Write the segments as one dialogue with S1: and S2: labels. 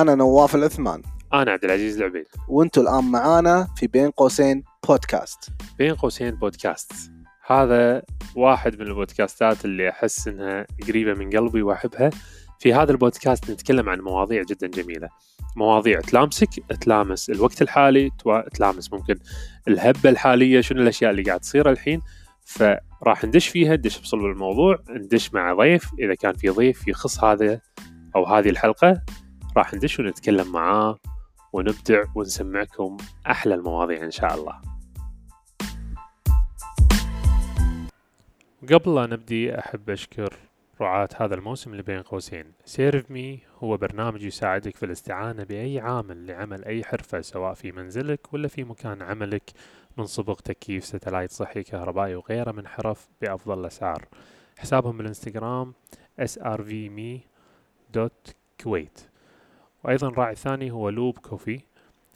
S1: أنا نواف العثمان.
S2: أنا عبد العزيز العبيد.
S1: وأنتوا الآن معانا في بين قوسين بودكاست.
S2: بين قوسين بودكاست. هذا واحد من البودكاستات اللي أحس إنها قريبة من قلبي وأحبها. في هذا البودكاست نتكلم عن مواضيع جدا جميلة. مواضيع تلامسك تلامس الوقت الحالي تلامس ممكن الهبة الحالية شنو الأشياء اللي قاعد تصير الحين. فراح ندش فيها ندش بصلب الموضوع ندش مع ضيف. إذا كان في ضيف يخص هذا أو هذه الحلقة راح ندش ونتكلم معاه ونبدع ونسمعكم أحلى المواضيع إن شاء الله. قبل لا نبدي أحب أشكر رعاة هذا الموسم اللي بين قوسين. سيرف مي هو برنامج يساعدك في الاستعانة بأي عامل لعمل أي حرفة سواء في منزلك ولا في مكان عملك. من صبغ تكييف ستلايت صحي كهربائي وغيره من حرف بأفضل الأسعار. حسابهم بالإنستغرام srvme.kuwait وأيضا راعي ثاني هو لوب كوفي.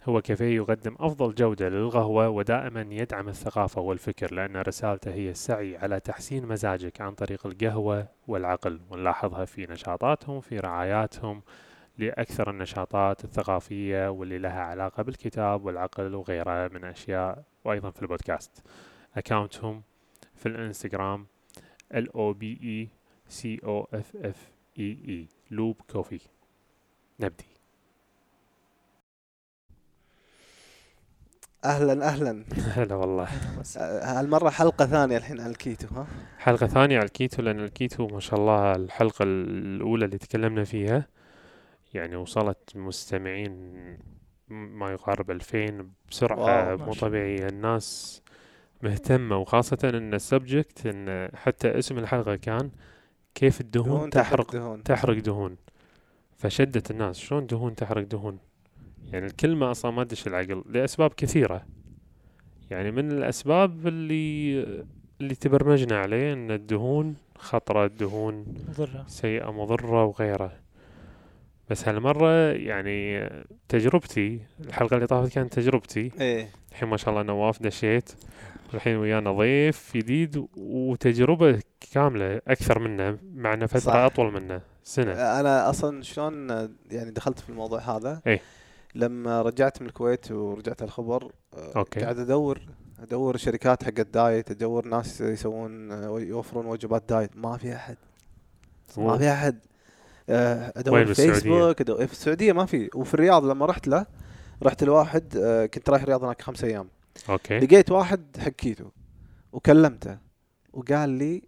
S2: هو كافيه يقدم أفضل جودة للقهوة ودائما يدعم الثقافة والفكر لأن رسالته هي السعي على تحسين مزاجك عن طريق القهوة والعقل ونلاحظها في نشاطاتهم في رعاياتهم لأكثر النشاطات الثقافية واللي لها علاقة بالكتاب والعقل وغيرها من أشياء. وأيضا في البودكاست. account هم في الإنستغرام L O B E C O F F E E لوب كوفي. نبدي.
S1: أهلا أهلا.
S2: هلا والله.
S1: آه، هالمرة حلقة ثانية الحين عن الكيتو ها؟
S2: حلقة ثانية على الكيتو لأن الكيتو ما شاء الله الحلقة الأولى اللي تكلمنا فيها. يعني وصلت مستمعين ما يقارب ألفين بسرعة.
S1: wow،
S2: مو طبيعية الناس مهتمة وخاصة إن ال subject إن حتى اسم الحلقة كان كيف الدهون تحرق.
S1: دهون
S2: تحرق دهون. فشدت الناس. شلون دهون تحرق دهون؟ يعني الكلمة أصلا ما تدش العقل لأسباب كثيرة. يعني من الأسباب اللي اللي تبرمجنا عليه أن الدهون خطرة الدهون
S3: مضرة.
S2: سيئة مضرة وغيره بس هالمرة يعني تجربتي الحلقة اللي طافت كانت تجربتي.
S1: إيه.
S2: الحين ما شاء الله نواف دشيت. الحين ويانا ضيف جديد وتجربة كاملة أكثر منا معنا فترة
S1: صح.
S2: أطول منا سنة.
S1: أنا أصلا شلون يعني دخلت في الموضوع هذا؟
S2: إيه.
S1: لما رجعت من الكويت ورجعت الخبر آه،
S2: okay.
S1: قاعد أدور أدور شركات حق ال diet أدور ناس يسوون آه، يوفرون وجبات diet. ما في أحد. ما في أحد. آه،
S2: أدور
S1: في؟ فيسبوك أدور في السعودية ما في. وفي الرياض لما رحت له رحت لواحد كنت رايح الرياض هناك خمسة أيام.
S2: okay.
S1: لقيت واحد حق كيتو. وكلمته. وقال لي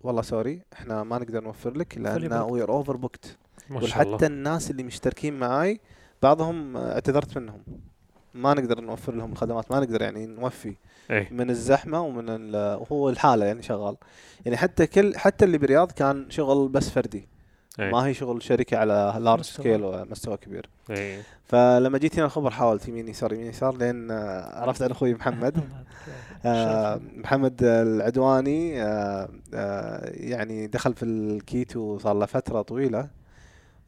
S1: والله sorry إحنا ما نقدر نوفر لك لأن. we're overbooked
S2: ما شاء الله.
S1: وحتى الناس اللي مشتركين معاي بعضهم اعتذرت منهم. ما نقدر نوفر لهم الخدمات ما نقدر يعني نوفي
S2: إيه.
S1: من الزحمة ومن ال- وهو الحالة يعني شغال. يعني حتى كل حتى اللي برياض كان شغل بس فردي.
S2: إيه.
S1: ما هي شغل شركة على large
S3: مستوى.
S1: scale ومستوى كبير.
S2: إيه.
S1: فلما جيت هنا الخبر حاولت يمين يسار يمين يسار لين آه، عرفت عن أخوي محمد. آه، محمد العدواني آه، آه، يعني دخل في الكيتو صار له فترة طويلة.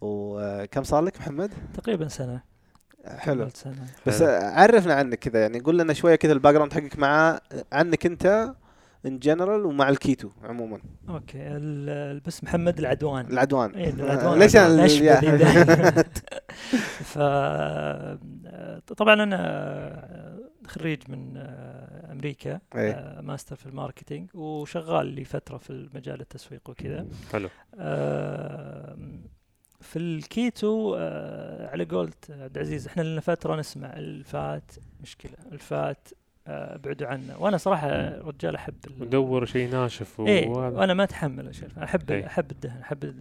S1: وكم صار لك محمد؟
S3: تقريبا سنة
S1: حلو
S3: سنة
S1: بس
S2: حلو.
S1: عرفنا عنك كذا يعني قول لنا شوية كذا ال background حقك مع عنك انت in general ومع الكيتو عموما
S3: okay بس محمد العدوان
S1: العدوان
S3: إيه،
S1: آه،
S3: العدوان
S1: ليش.
S3: أنا. ف طبعا أنا خريج من أمريكا
S1: إيه.
S3: آه، ماستر في ال marketing وشغال لي فترة في المجال التسويق وكذا
S2: حلو
S3: آه، في الكيتو آه، على قولة عبد العزيز إحنا لنا فترة نسمع ال fat مشكلة الفات آه، ابعدوا عنه وأنا صراحة رجال أحب
S2: ودور شيء ناشف
S3: إيه
S2: وهذا.
S3: وأنا ما أتحمل أنا أحب
S2: إيه.
S3: أحب الدهن أحب ال-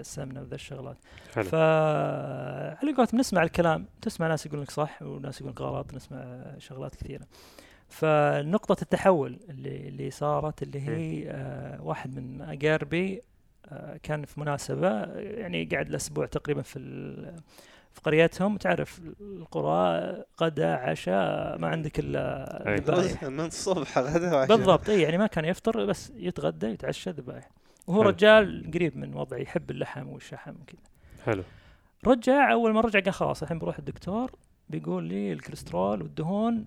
S3: السمنة وذا الشغلات.
S2: حلو.
S3: ف على قولتهم نسمع الكلام. تسمع ناس يقول لك صح وناس يقول لك غلط نسمع شغلات كثيرة. فنقطة التحول اللي اللي صارت اللي هي آه واحد من اقاربي آه كان في مناسبة يعني قعد الأسبوع تقريبا في في قريتهم تعرف القرى غدا عشاء ما عندك إلا
S2: أي.
S3: ذبايح
S1: من الصبح غدا وعشاء.
S3: بالضبط اي يعني ما كان يفطر بس يتغدى يتعشى ذبايح وهو
S2: حلو.
S3: رجال قريب من وضعي يحب اللحم والشحم وكذا
S2: حلو
S3: رجع أول ما رجع قال خلاص الحين بروح الدكتور بيقول لي الكوليسترول والدهون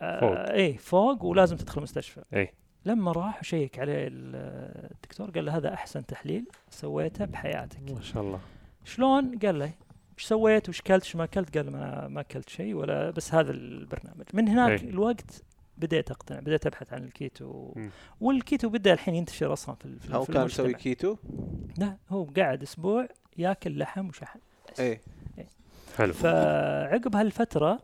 S3: آه
S2: فوق.
S3: إيه فوق ولازم تدخل المستشفى
S2: اي
S3: لما راح وشيك عليه ال- الدكتور قال له هذا أحسن تحليل سويته بحياتك.
S2: ما شاء الله.
S3: شلون؟ قال له وش سويت وش كلت؟ وش ما كلت؟ قال ما ما اكلت شيء ولا بس هذا البرنامج. من هناك
S2: أي.
S3: الوقت بديت أقتنع بديت أبحث عن الكيتو.
S2: مم.
S3: والكيتو بدا الحين ينتشر أصلا في في
S1: هو كان مسوي. كيتو؟
S3: لا هو قاعد أسبوع ياكل لحم وشحم بس.
S1: إيه.
S2: حلو.
S3: فعقب هالفترة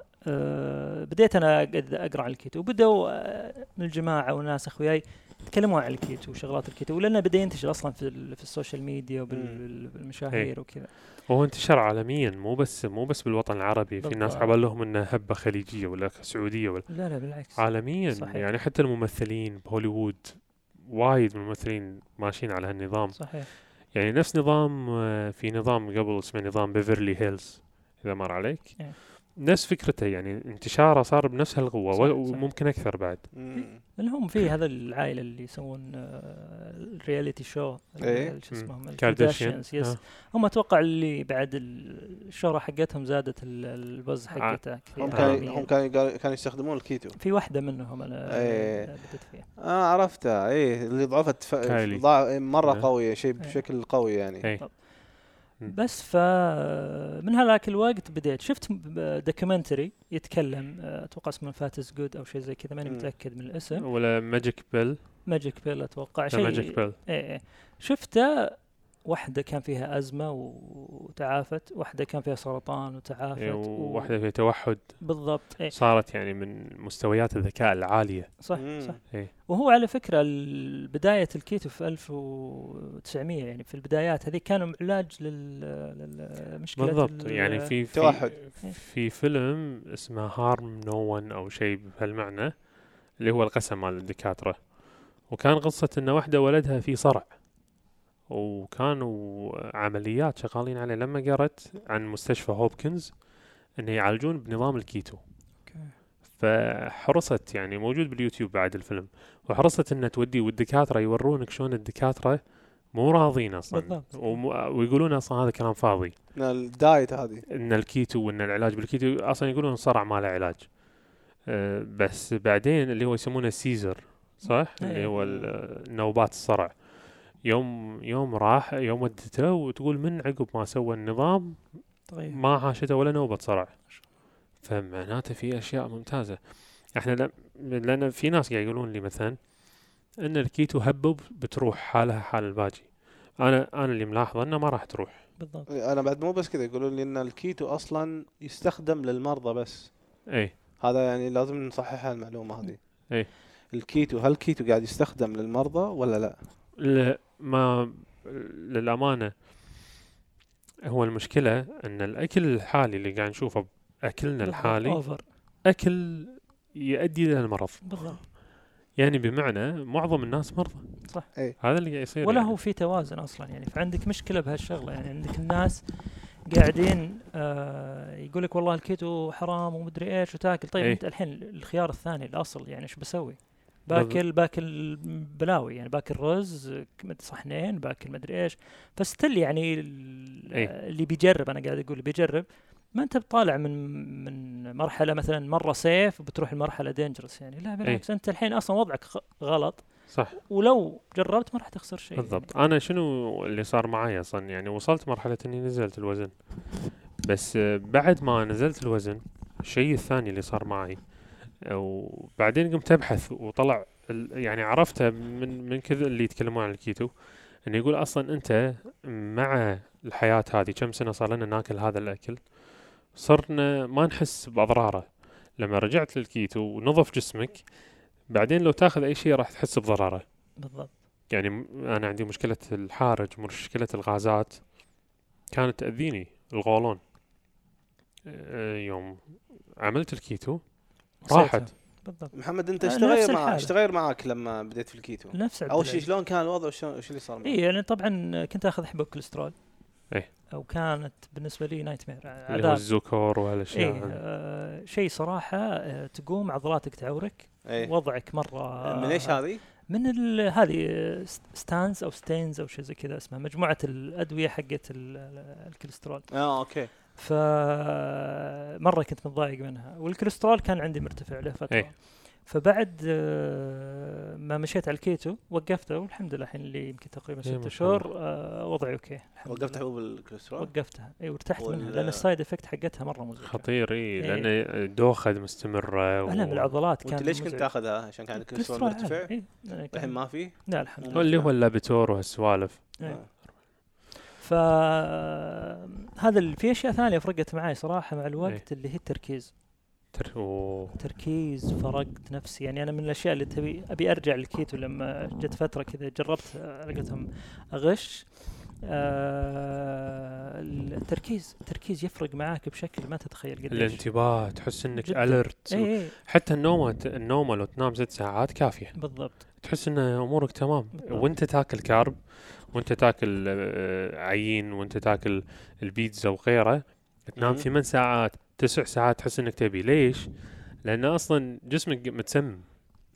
S3: بديت أنا أقرأ عن الكيتو وبداوا آه، من الجماعة وناس أخوياي يتكلمون عن الكيتو وشغلات الكيتو ولأنه بدأ ينتشر أصلا في في ال social
S1: media.
S3: وبالمشاهير وكذا
S2: وهو انتشر عالميا مو بس مو بس بالوطن العربي في ناس. عبال لهم إنه هبة خليجية ولا سعودية ولا
S3: لا لا بالعكس
S2: عالميا
S3: صحيح.
S2: يعني حتى الممثلين بهوليوود وايد من الممثلين ماشيين على هالنظام
S3: صحيح
S2: يعني نفس نظام آه، في نظام قبل اسمه نظام بيفرلي هيلز إذا مر عليك
S3: إيه.
S2: نفس فكرته يعني انتشاره صار بنفس
S3: هالقوة.
S2: وممكن أكثر بعد
S1: مم.
S3: لأن هم في هذا العائلة اللي يسوون آه، ال reality
S1: show
S3: إيه. show
S2: مم.
S3: اسمهم
S2: كارداشيان
S3: الكارداشيانز، yes
S2: آه.
S3: هم أتوقع اللي بعد ال- الشهرة حقتهم زادت ال- ال buzz حقتها كثير
S1: هم
S2: آه.
S1: كان
S3: عالمياً.
S1: هم كانوا كانوا يستخدمون الكيتو
S3: في واحدة منهم أنا
S1: إيه.
S3: بديت فيها
S1: آه عرفتها إيه اللي ضعفت ف... مرة
S2: إيه.
S1: قوية شيء
S3: إيه.
S1: بشكل قوي يعني
S2: اي مم.
S3: بس ف من هذاك الوقت بديت. شفت documentary يتكلم آه، أتوقع اسمه fat's good أو شيء زي كذا ماني. متأكد من الاسم.
S2: ولا magic pill
S3: magic pill أتوقع شيء
S2: magic pill
S3: إيه إيه. شفته واحدة كان فيها أزمة وتعافت واحدة كان فيها سرطان وتعافت
S2: إيه،
S3: و-
S2: وواحده في توحد.
S3: بالضبط إيه.
S2: صارت يعني من مستويات الذكاء العالية.
S3: صح
S1: مم.
S3: صح.
S2: إيه.
S3: وهو على فكرة بداية الكيتو في 1900 يعني في البدايات هذه كانوا علاج لل- للمشكلة
S2: بالضبط
S3: ال-
S2: يعني في في
S1: توحد.
S2: في فيلم اسمه harm no one أو شيء بهالمعنى اللي هو القسم مال الدكاترة. وكان قصة إن واحدة ولدها في صرع. وكانوا عمليات شغالين عليه. لما قرت عن مستشفى هوبكنز ان يعالجون بنظام الكيتو. فحرصت يعني موجود باليوتيوب بعد الفيلم. وحرصت انها توديه والدكاترة يورونك شلون الدكاترة مو راضين أصلا.
S3: بالضبط.
S2: ويقولون أصلا هذا كلام فاضي.
S1: من ال diet هذه.
S2: إن الكيتو وإن العلاج بالكيتو أصلا يقولون الصرع ما له علاج. أه بس بعدين اللي هو يسمونه seizure صح؟ اللي
S3: إيه.
S2: هو ال- نوبات الصرع. يوم يوم راح يوم ودته وتقول من عقب ما سوى النظام
S3: طيب.
S2: ما عاشته ولا نوبة صرع. فمعناته في أشياء ممتازة. إحنا لا- لأن في ناس قاعد يقولون لي مثلا إن الكيتو هبة بتروح حالها حال الباجي. أنا أنا اللي ملاحظة إنه ما راح تروح.
S3: بالضبط.
S1: أنا بعد مو بس كذا يقولون لي إن الكيتو أصلا يستخدم للمرضى بس.
S2: اي
S1: هذا يعني لازم نصحح المعلومة هذه.
S2: إيه.
S1: الكيتو هل الكيتو قاعد يستخدم للمرضى ولا لا؟
S2: لا ما للأمانة هو المشكلة أن الأكل الحالي اللي قاعد نشوفه أكلنا الحالي
S3: over
S2: أكل يؤدي إلى المرض
S3: بالضبط
S2: يعني بمعنى معظم الناس مرضى
S3: صح.
S1: إيه.
S2: هذا اللي قاعد يصير
S3: ولا
S2: يعني.
S3: هو في توازن أصلا يعني فعندك مشكلة بهالشغلة يعني عندك الناس قاعدين آه يقول لك والله الكيتو حرام ومدري إيش وتاكل طيب
S2: إيه.
S3: أنت الحين الخيار الثاني الأصل يعني إيش بسوي؟ باكل باكل بلاوي يعني باكل رز صحنين باكل مدري إيش. فستل يعني
S2: إيه.
S3: اللي بيجرب أنا قاعد أقول بيجرب. ما أنت بطالع من من مرحلة مثلا مرة سيف وبتروح لمرحلة دينجرس يعني. لا بالعكس أنت الحين أصلا وضعك غلط.
S2: صح.
S3: ولو جربت ما راح تخسر شيء
S2: بالضبط. أنا شنو اللي صار معي أصلا؟ يعني وصلت مرحلة إني نزلت الوزن. بس بعد ما نزلت الوزن الشيء الثاني اللي صار معي وبعدين قمت أبحث وطلع يعني عرفته من من كذا اللي يتكلمون عن الكيتو إنه يقول أصلا أنت مع الحياة هذه كم سنة صار لنا ناكل هذا الأكل صرنا ما نحس بأضراره. لما رجعت للكيتو ونظف جسمك بعدين لو تاخذ أي شيء راح تحس بضرره
S3: بالضبط.
S2: يعني أنا عندي مشكلة الحارج مشكلة الغازات كانت تأذيني القولون آه، يوم عملت الكيتو راحت.
S3: بالضبط
S1: محمد أنت
S3: آه، إيش
S1: تغير معك. إيش تغير معك لما بديت في الكيتو؟
S3: نفس
S1: أول شيء. شلون كان الوضع وشلون إيش اللي صار معك؟
S3: اي يعني طبعا كنت آخذ حبوب كوليسترول
S2: إيه.
S3: أو كانت بالنسبة لي nightmare
S2: اللي هو
S3: عذاب
S2: ال Zocor
S3: وهالأشياء
S2: إيه.
S3: آه شيء صراحة آه تقوم عضلاتك تعورك
S1: إيه
S3: وضعك مرة
S1: من إيش هذه؟
S3: من ال- هذه آه، ست- stans أو statins أو شيء زي كذا اسمها مجموعة الأدوية حقت ال- ال- الكوليسترول
S1: آه okay
S3: فمرة كنت متضايق منها والكوليسترول كان عندي مرتفع له فترة
S2: إيه.
S3: فبعد آه، ما مشيت على الكيتو وقفته والحمد لله الحين اللي يمكن تقريبا
S2: إيه،
S3: ست شهور آه، وضعي okay الحمد
S1: وقفت. حبوب الكوليسترول
S3: وقفتها اي وارتحت منها
S1: لأن
S3: ال side effect حقتها مرة مزعجة
S2: خطير اي
S3: إيه.
S2: لأن دوخة مستمرة
S3: أنا بالعضلات
S1: وأنت
S3: كان
S1: ليش كنت. تاخذها عشان كان الكوليسترول
S3: كوليسترول
S1: مرتفع.
S3: إيه، كان-
S1: الحين ما في
S3: لا الحمد لله
S2: اللي هو ال Lipitor
S3: وهالسوالف.
S1: آه.
S3: فهذا في أشياء ثانية فرقت معي صراحة مع الوقت
S2: إيه.
S3: اللي هي التركيز.
S2: تر...
S3: تركيز فرقت نفسي. يعني أنا من الأشياء اللي تبي أبي أرجع للكيتو لما جت فترة كذا جربت آه، لقيتهم أغش. آه التركيز التركيز يفرق معاك بشكل ما تتخيل قديش.
S2: الانتباه تحس إنك
S3: جداً.
S2: alert
S3: اي اي
S2: حتى النومه النومه لو تنام ست ساعات كافية.
S3: بالضبط.
S2: تحس إن أمورك تمام.
S3: بالضبط.
S2: وأنت تاكل carb وانت تاكل آه، عجين وانت تاكل البيتزا وغيره تنام. ثمان ساعات؟ تسع ساعات تحس إنك تبي. ليش؟ لأن أصلا جسمك متسمم.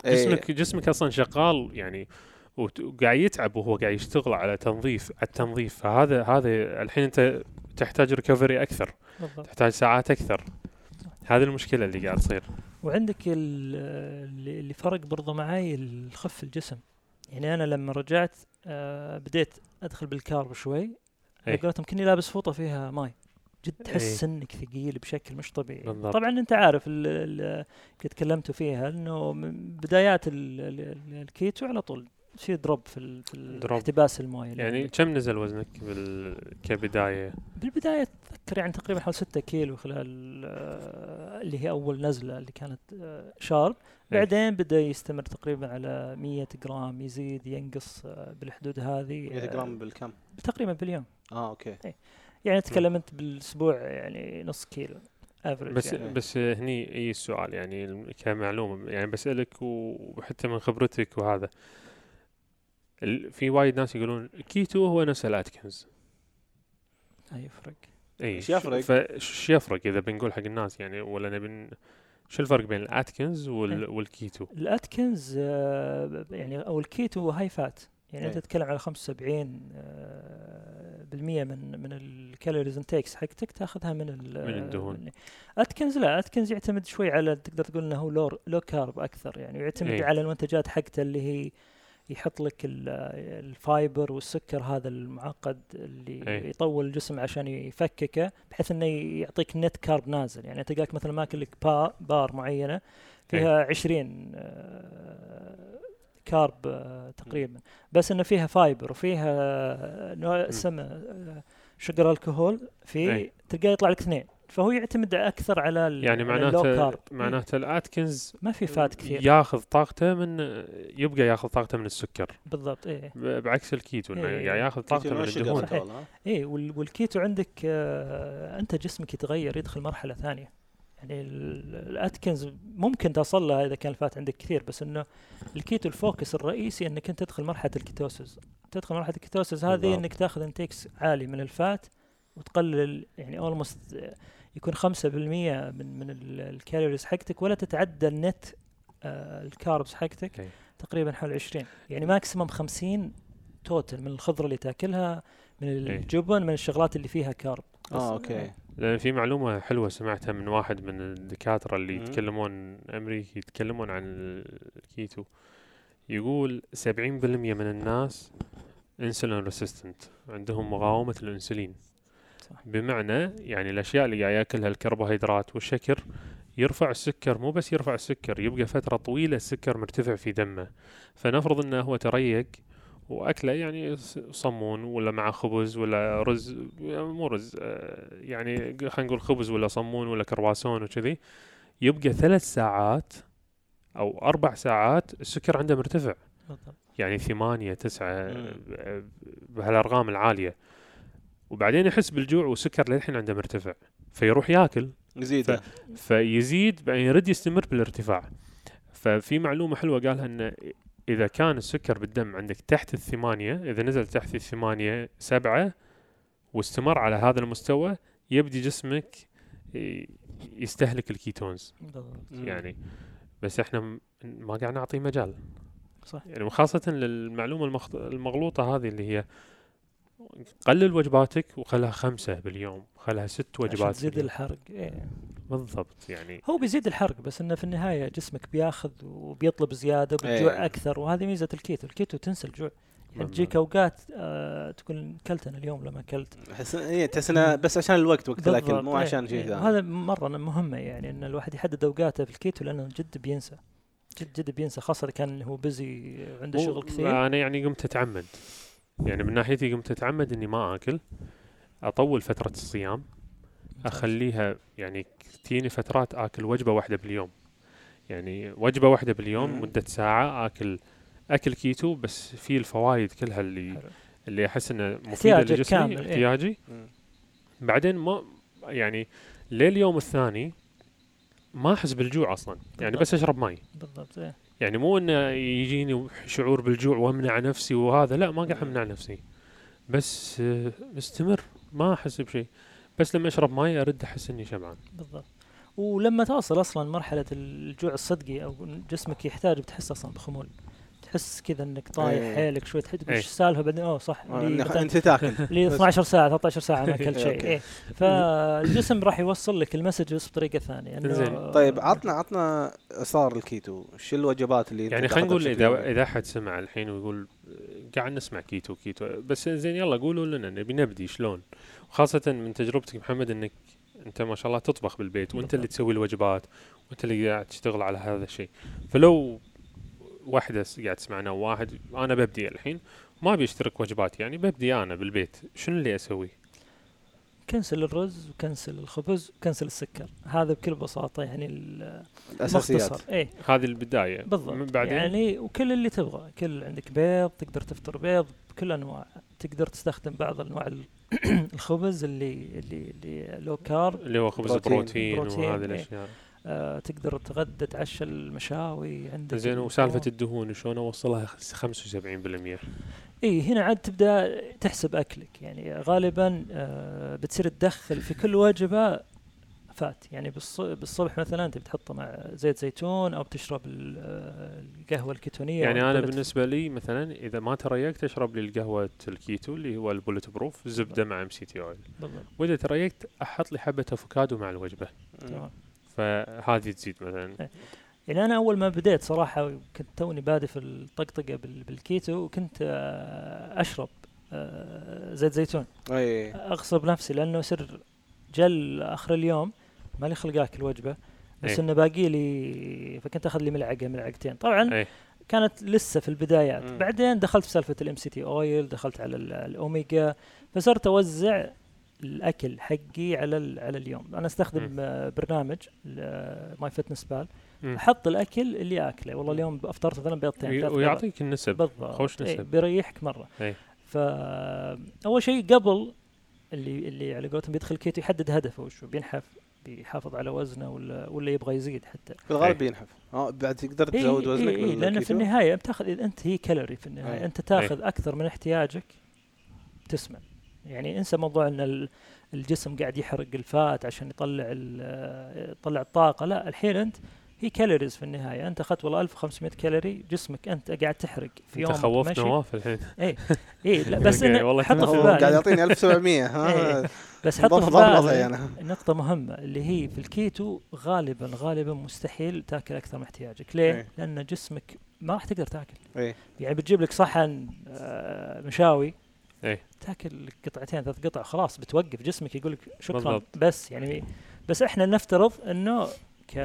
S1: إيه.
S2: جسمك جسمك أصلا شغال يعني وقاعد يتعب وهو قاعد يشتغل على تنظيف على التنظيف. فهذا هذا الحين أنت تحتاج ريكفري أكثر.
S3: بالضبط.
S2: تحتاج ساعات أكثر. هذه المشكلة اللي قاعد تصير.
S3: وعندك ال- اللي اللي فرق برضو معي الخف الجسم. يعني أنا لما رجعت آه بديت أدخل بال carb شوي على
S2: إيه.
S3: قولتهم كني لابس فوطة فيها ماي جد تحس
S2: إيه.
S3: إنك ثقيل بشكل مش طبيعي
S2: بالضبط.
S3: طبعا أنت عارف ال- ال- كنت تكلمتوا فيها إنه من بدايات ال- ال- ال- الكيتو على طول في drop في, في drop. المويه اللي
S2: يعني. كم نزل وزنك بال... كبداية؟
S3: بالبداية أتذكر يعني تقريبا حوالي 6 كيلو خلال آه، اللي هي أول نزلة اللي كانت آه، sharp
S2: إيه.
S3: بعدين بدأ يستمر تقريبا على 100 جرام يزيد ينقص آه، بالحدود هذه
S1: 100
S3: آه،
S1: جرام بالكم؟
S3: تقريبا باليوم.
S1: آه أوكي.
S3: يعني اتكلم انت بالأسبوع يعني نص كيلو average
S2: بس
S3: يعني.
S2: بس هني إي سؤال يعني كمعلومة يعني بسألك وحتى من خبرتك وهذا. ال- في وايد ناس يقولون كيتو هو نفس الاتكنز
S3: هاي يفرق.
S2: إي.
S1: إيش يفرق؟
S2: فايش يفرق إذا بنقول حق الناس يعني؟ ولا نبي شو الفرق بين الأتكنز وال...
S3: إيه.
S2: والكيتو؟
S3: الأتكنز آه، يعني أو ال keto high fat يعني أنت
S1: إيه.
S3: تتكلم على 75 آه، بالمية من من ال calories intake حقتك تاخذها من ال-
S2: من الدهون.
S3: اتكنز لا اتكنز يعتمد شوي على تقدر تقول إنه هو low low carb أكثر يعني ويعتمد
S2: إيه.
S3: على المنتجات حقته اللي هي يحط لك ال- ال fiber والسكر هذا المعقد اللي
S2: إيه.
S3: يطول الجسم عشان يفككه بحيث إنه يعطيك net carb نازل. يعني تلقاك مثلا ماكل لك با بار معينة فيها 20 آه، carb تقريبا. بس إنه فيها fiber وفيها نوع سم آه، sugar alcohol في
S2: إيه.
S3: تلقاه يطلع لك اثنين. فهو يعتمد أكثر على
S2: يعني معناته
S3: carb.
S2: معناته الآتكنز
S3: ما في fat كثير.
S2: ياخذ طاقته من يبقى ياخذ طاقته من السكر.
S3: بالضبط إيه.
S2: ب- بعكس الكيتو إنه
S3: إيه.
S2: قاعد ياخذ طاقته من الدهون؟
S3: إيه وال- والكيتو عندك آه أنت جسمك يتغير يدخل مرحلة ثانية. يعني ال- الآتكنز ممكن توصل لها إذا كان ال fat عندك كثير بس إنه ال keto ال focus الرئيسي إنك أنت تدخل مرحلة ال ketosis تدخل مرحلة ال ketosis
S2: هذه.
S3: إنك تاخذ intake عالي من ال fat وتقلل يعني almost يكون 5% من من ال- ال calories حقتك ولا تتعدى النت آه ال carbs
S2: حقتك.
S3: تقريبا حول 20 يعني maximum 50 total من الخضرة اللي تاكلها من
S2: إيه.
S3: الجبن من الشغلات اللي فيها carb
S1: آه okay
S2: لأن في معلومة حلوة سمعتها من واحد من الدكاترة اللي. يتكلمون أمريكي يتكلمون عن الكيتو يقول 70% من الناس insulin resistant عندهم مقاومه الإنسولين
S3: صح.
S2: بمعنى يعني الأشياء اللي قاعد يأكلها الكربوهيدرات وال sugar يرفع السكر مو بس يرفع السكر يبقى فترة طويلة السكر مرتفع في دمه فنفرض إنه هو تريق وأكله يعني صمون ولا مع خبز ولا رز مو رز آه، يعني خلينا نقول خبز ولا صمون ولا كرواسون وكذي يبقى ثلاث ساعات أو أربع ساعات السكر عنده مرتفع يعني ثمانية تسعة. ب- بهالأرقام العالية وبعدين يحس بالجوع والسكر للحين عنده مرتفع فيروح ياكل.
S1: يزيد.
S2: فيزيد بعدين يرد يستمر بالارتفاع. ففي معلومة حلوة قالها إن إذا كان السكر بالدم عندك تحت الثمانية إذا نزل تحت الثمانية سبعة واستمر على هذا المستوى يبدي جسمك يستهلك الكيتونز. يعني بس إحنا ما قاعد نعطيه مجال.
S3: صح.
S2: يعني وخاصة للمعلومة المخط... المغلوطة هذه اللي هي قلل وجباتك وخلها خمسة باليوم خلها ست وجبات
S3: تزيد. الحرق إيه.
S2: بالضبط يعني
S3: هو بيزيد الحرق بس إنه في النهاية جسمك بياخذ وبيطلب زيادة وبتجوع
S1: إيه.
S3: أكثر وهذه ميزة ال keto، ال keto تنسى الجوع يعني. تجيك أوقات آه تقول اكلت أنا اليوم لما أكلت
S1: احس إيه تحس إنه بس عشان الوقت وقت الاكل مو
S3: إيه،
S1: عشان شيء
S3: إيه.
S1: ثاني
S3: وهذا مرة مهمة يعني إن الواحد يحدد أوقاته في الكيتو لأنه جد بينسى جد جد بينسى خاصة اذا كان هو busy عنده شغل كثير
S2: أنا يعني قمت أتعمد يعني من ناحيتي قمت أتعمد إني ما آكل أطول فترة الصيام أخليها يعني تجيني فترات آكل وجبة واحدة باليوم يعني وجبة واحدة باليوم. مدة ساعة آكل أكل كيتو بس في الفوائد كلها اللي
S3: حلو.
S2: اللي أحس إنه
S3: مفيدة
S2: لجسمي
S3: إيه.
S2: احتياجي
S1: مم.
S2: بعدين ما يعني لليوم الثاني ما أحس بالجوع أصلا يعني
S3: بالضبط.
S2: بس أشرب ماي
S3: بالضبط إيه.
S2: يعني مو إنه يجيني شعور بالجوع وأمنع نفسي وهذا لا ما قاعد. أمنع نفسي. بس آه، مستمر ما أحس بشيء. بس لما أشرب ماي أرد أحس إني شبعان.
S3: بالضبط. ولما توصل أصلا مرحلة الجوع الصدقي أو جسمك يحتاج بتحس أصلا بخمول. تحس كذا إنك طايح
S1: إيه.
S3: حيلك شوي تحس
S2: إيه.
S3: إيش السالفة بعدين أوه صح
S1: آه،
S3: لي
S1: انت تاكل
S3: لي
S1: بس.
S3: 12 ساعة 13 ساعة ما اكلت شيء. إيه. فالجسم راح يوصل لك ال messages بطريقة ثانية
S2: زين.
S1: طيب عطنا عطنا صار الكيتو شو الوجبات اللي
S2: يعني خلينا نقول؟ إذا إذا أحد سمع الحين ويقول قاعد نسمع keto keto بس زين يلا قولوا لنا نبي نبدي شلون وخاصه من تجربتك محمد إنك أنت ما شاء الله تطبخ بالبيت وأنت اللي. تسوي الوجبات وأنت اللي قاعد تشتغل على هذا الشيء فلو واحدة س- قاعد تسمعنا وواحد أنا ببدي الحين. ما بيشترك وجبات يعني. ببدي أنا بالبيت. شنو اللي أسوي؟
S3: cancel الرز و cancel الخبز و cancel السكر. هذا بكل بساطة يعني ال- الأساسيات. إيه.
S2: هذه البداية. من
S3: بالضبط
S2: بعدين؟
S3: يعني وكل اللي تبغى. كل عندك بيض تقدر تفطر بيض بكل أنواع. تقدر تستخدم بعض أنواع ال- الخبز اللي اللي اللي لو كارب
S2: اللي هو خبز
S1: بروتين.
S2: بروتين,
S3: بروتين،
S2: وهذه
S3: إيه.
S2: الأشياء.
S3: آه تقدر تغدى تعشى المشاوي عندك
S2: زين وسالفة الدهون شلون أوصلها 75%
S3: إي هنا عاد تبدأ تحسب أكلك. يعني غالبا آه بتصير تدخل في كل وجبة fat. يعني بالص- بالصبح مثلا انت بتحطه مع زيت زيتون أو بتشرب ال- القهوة الكيتونيه
S2: يعني
S3: أنا
S2: بالنسبة لي مثلا إذا ما تريقت أشرب لي القهوة الكيتو اللي هو ال bulletproof زبدة مع MCT
S3: oil
S2: وإذا تريقت أحط لي حبة أفوكادو مع الوجبة.
S3: تمام.
S2: فهذه تزيد مثلا.
S3: يعني أنا أول ما بديت صراحة كنت توني بادئ في الطقطقة بال- بالكيتو وكنت آه، أشرب آه، زيت زيتون.
S1: أي.
S3: أغصب نفسي لأنه يصير جل آخر اليوم مالي خلق اكل وجبه بس
S2: إيه.
S3: إنه باقي لي فكنت أخذ لي ملعقة ملعقتين. طبعا
S2: اي
S3: كانت لسه في البدايات.
S1: مم.
S3: بعدين دخلت في سالفة ال MCT oil دخلت على ال- الأوميجا فصرت أوزع الأكل حقي على ال- على اليوم أنا أستخدم
S2: مم.
S3: آه، برنامج
S2: MyFitnessPal.
S3: أحط الأكل اللي آكله والله اليوم أفطرت مثلا بيضتين.
S2: ويعطيك النسب
S3: بالضبط
S2: خوش
S3: إيه،
S2: نسب.
S3: بيريحك مرة
S2: إيه.
S3: فاول شيء قبل اللي اللي على قولتهم بيدخل كيتو يحدد هدفه وشو بينحف بيحافظ على وزنه ولا ولا يبغى يزيد حتى
S1: في الغالب بينحف آه بعد تقدر
S3: إيه
S1: تزود
S3: إيه
S1: وزنك
S3: إيه لأن في؟ النهاية بتاخذ أنت هي كالوري في النهاية
S1: أي.
S3: أنت تاخذ أكثر من احتياجك تسمن يعني انسى موضوع إن ال- الجسم قاعد يحرق ال fat عشان يطلع ال- يطلع الطاقة. لا الحين أنت هي calories في النهاية. أنت أخذت والله 1500 كالوري جسمك أنت قاعد تحرق في
S2: أنت
S3: يوم
S2: خوفت
S3: ماشي.
S2: نواف الحين.
S3: اي اي لا بس
S2: والله
S3: حطه في
S1: هو قاعد
S3: بالك
S1: يعطيني 1700 ها.
S3: بس حطه في بالك.
S1: يعني.
S3: نقطة مهمة اللي هي في الكيتو غالبا غالبا مستحيل تاكل أكثر من احتياجك، ليه؟
S1: إيه.
S3: لأن جسمك ما راح تقدر تاكل،
S1: اي
S3: يعني بتجيب لك صحن آه، مشاوي
S2: إيه.
S3: تاكل قطعتين ثلاث قطع خلاص بتوقف جسمك يقول لك شكرا
S2: بالضبط.
S3: بس يعني بس إحنا نفترض إنه ك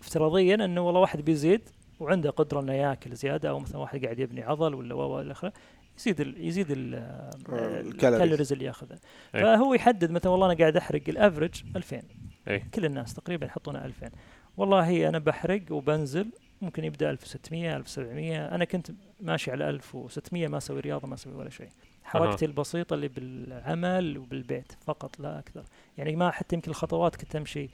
S3: افتراضيا إنه والله واحد بيزيد وعنده قدرة إنه ياكل زيادة أو مثلا واحد قاعد يبني عضل ولا و و إلى اخره يزيد ال يزيد ال
S1: ال
S3: calories. ال calories اللي ياخذها
S2: إيه.
S3: فهو يحدد مثلا والله أنا قاعد أحرق ال average 2000
S2: إيه.
S3: كل الناس تقريبا يحطون 2000 والله أنا بحرق وبنزل ممكن يبدأ 1600 1700 أنا كنت ماشي على 1600 ما أسوي رياضة ما أسوي ولا شيء. حركتي البسيطة اللي بالعمل وبالبيت فقط لا أكثر. يعني ما حتى يمكن الخطوات كنت أمشي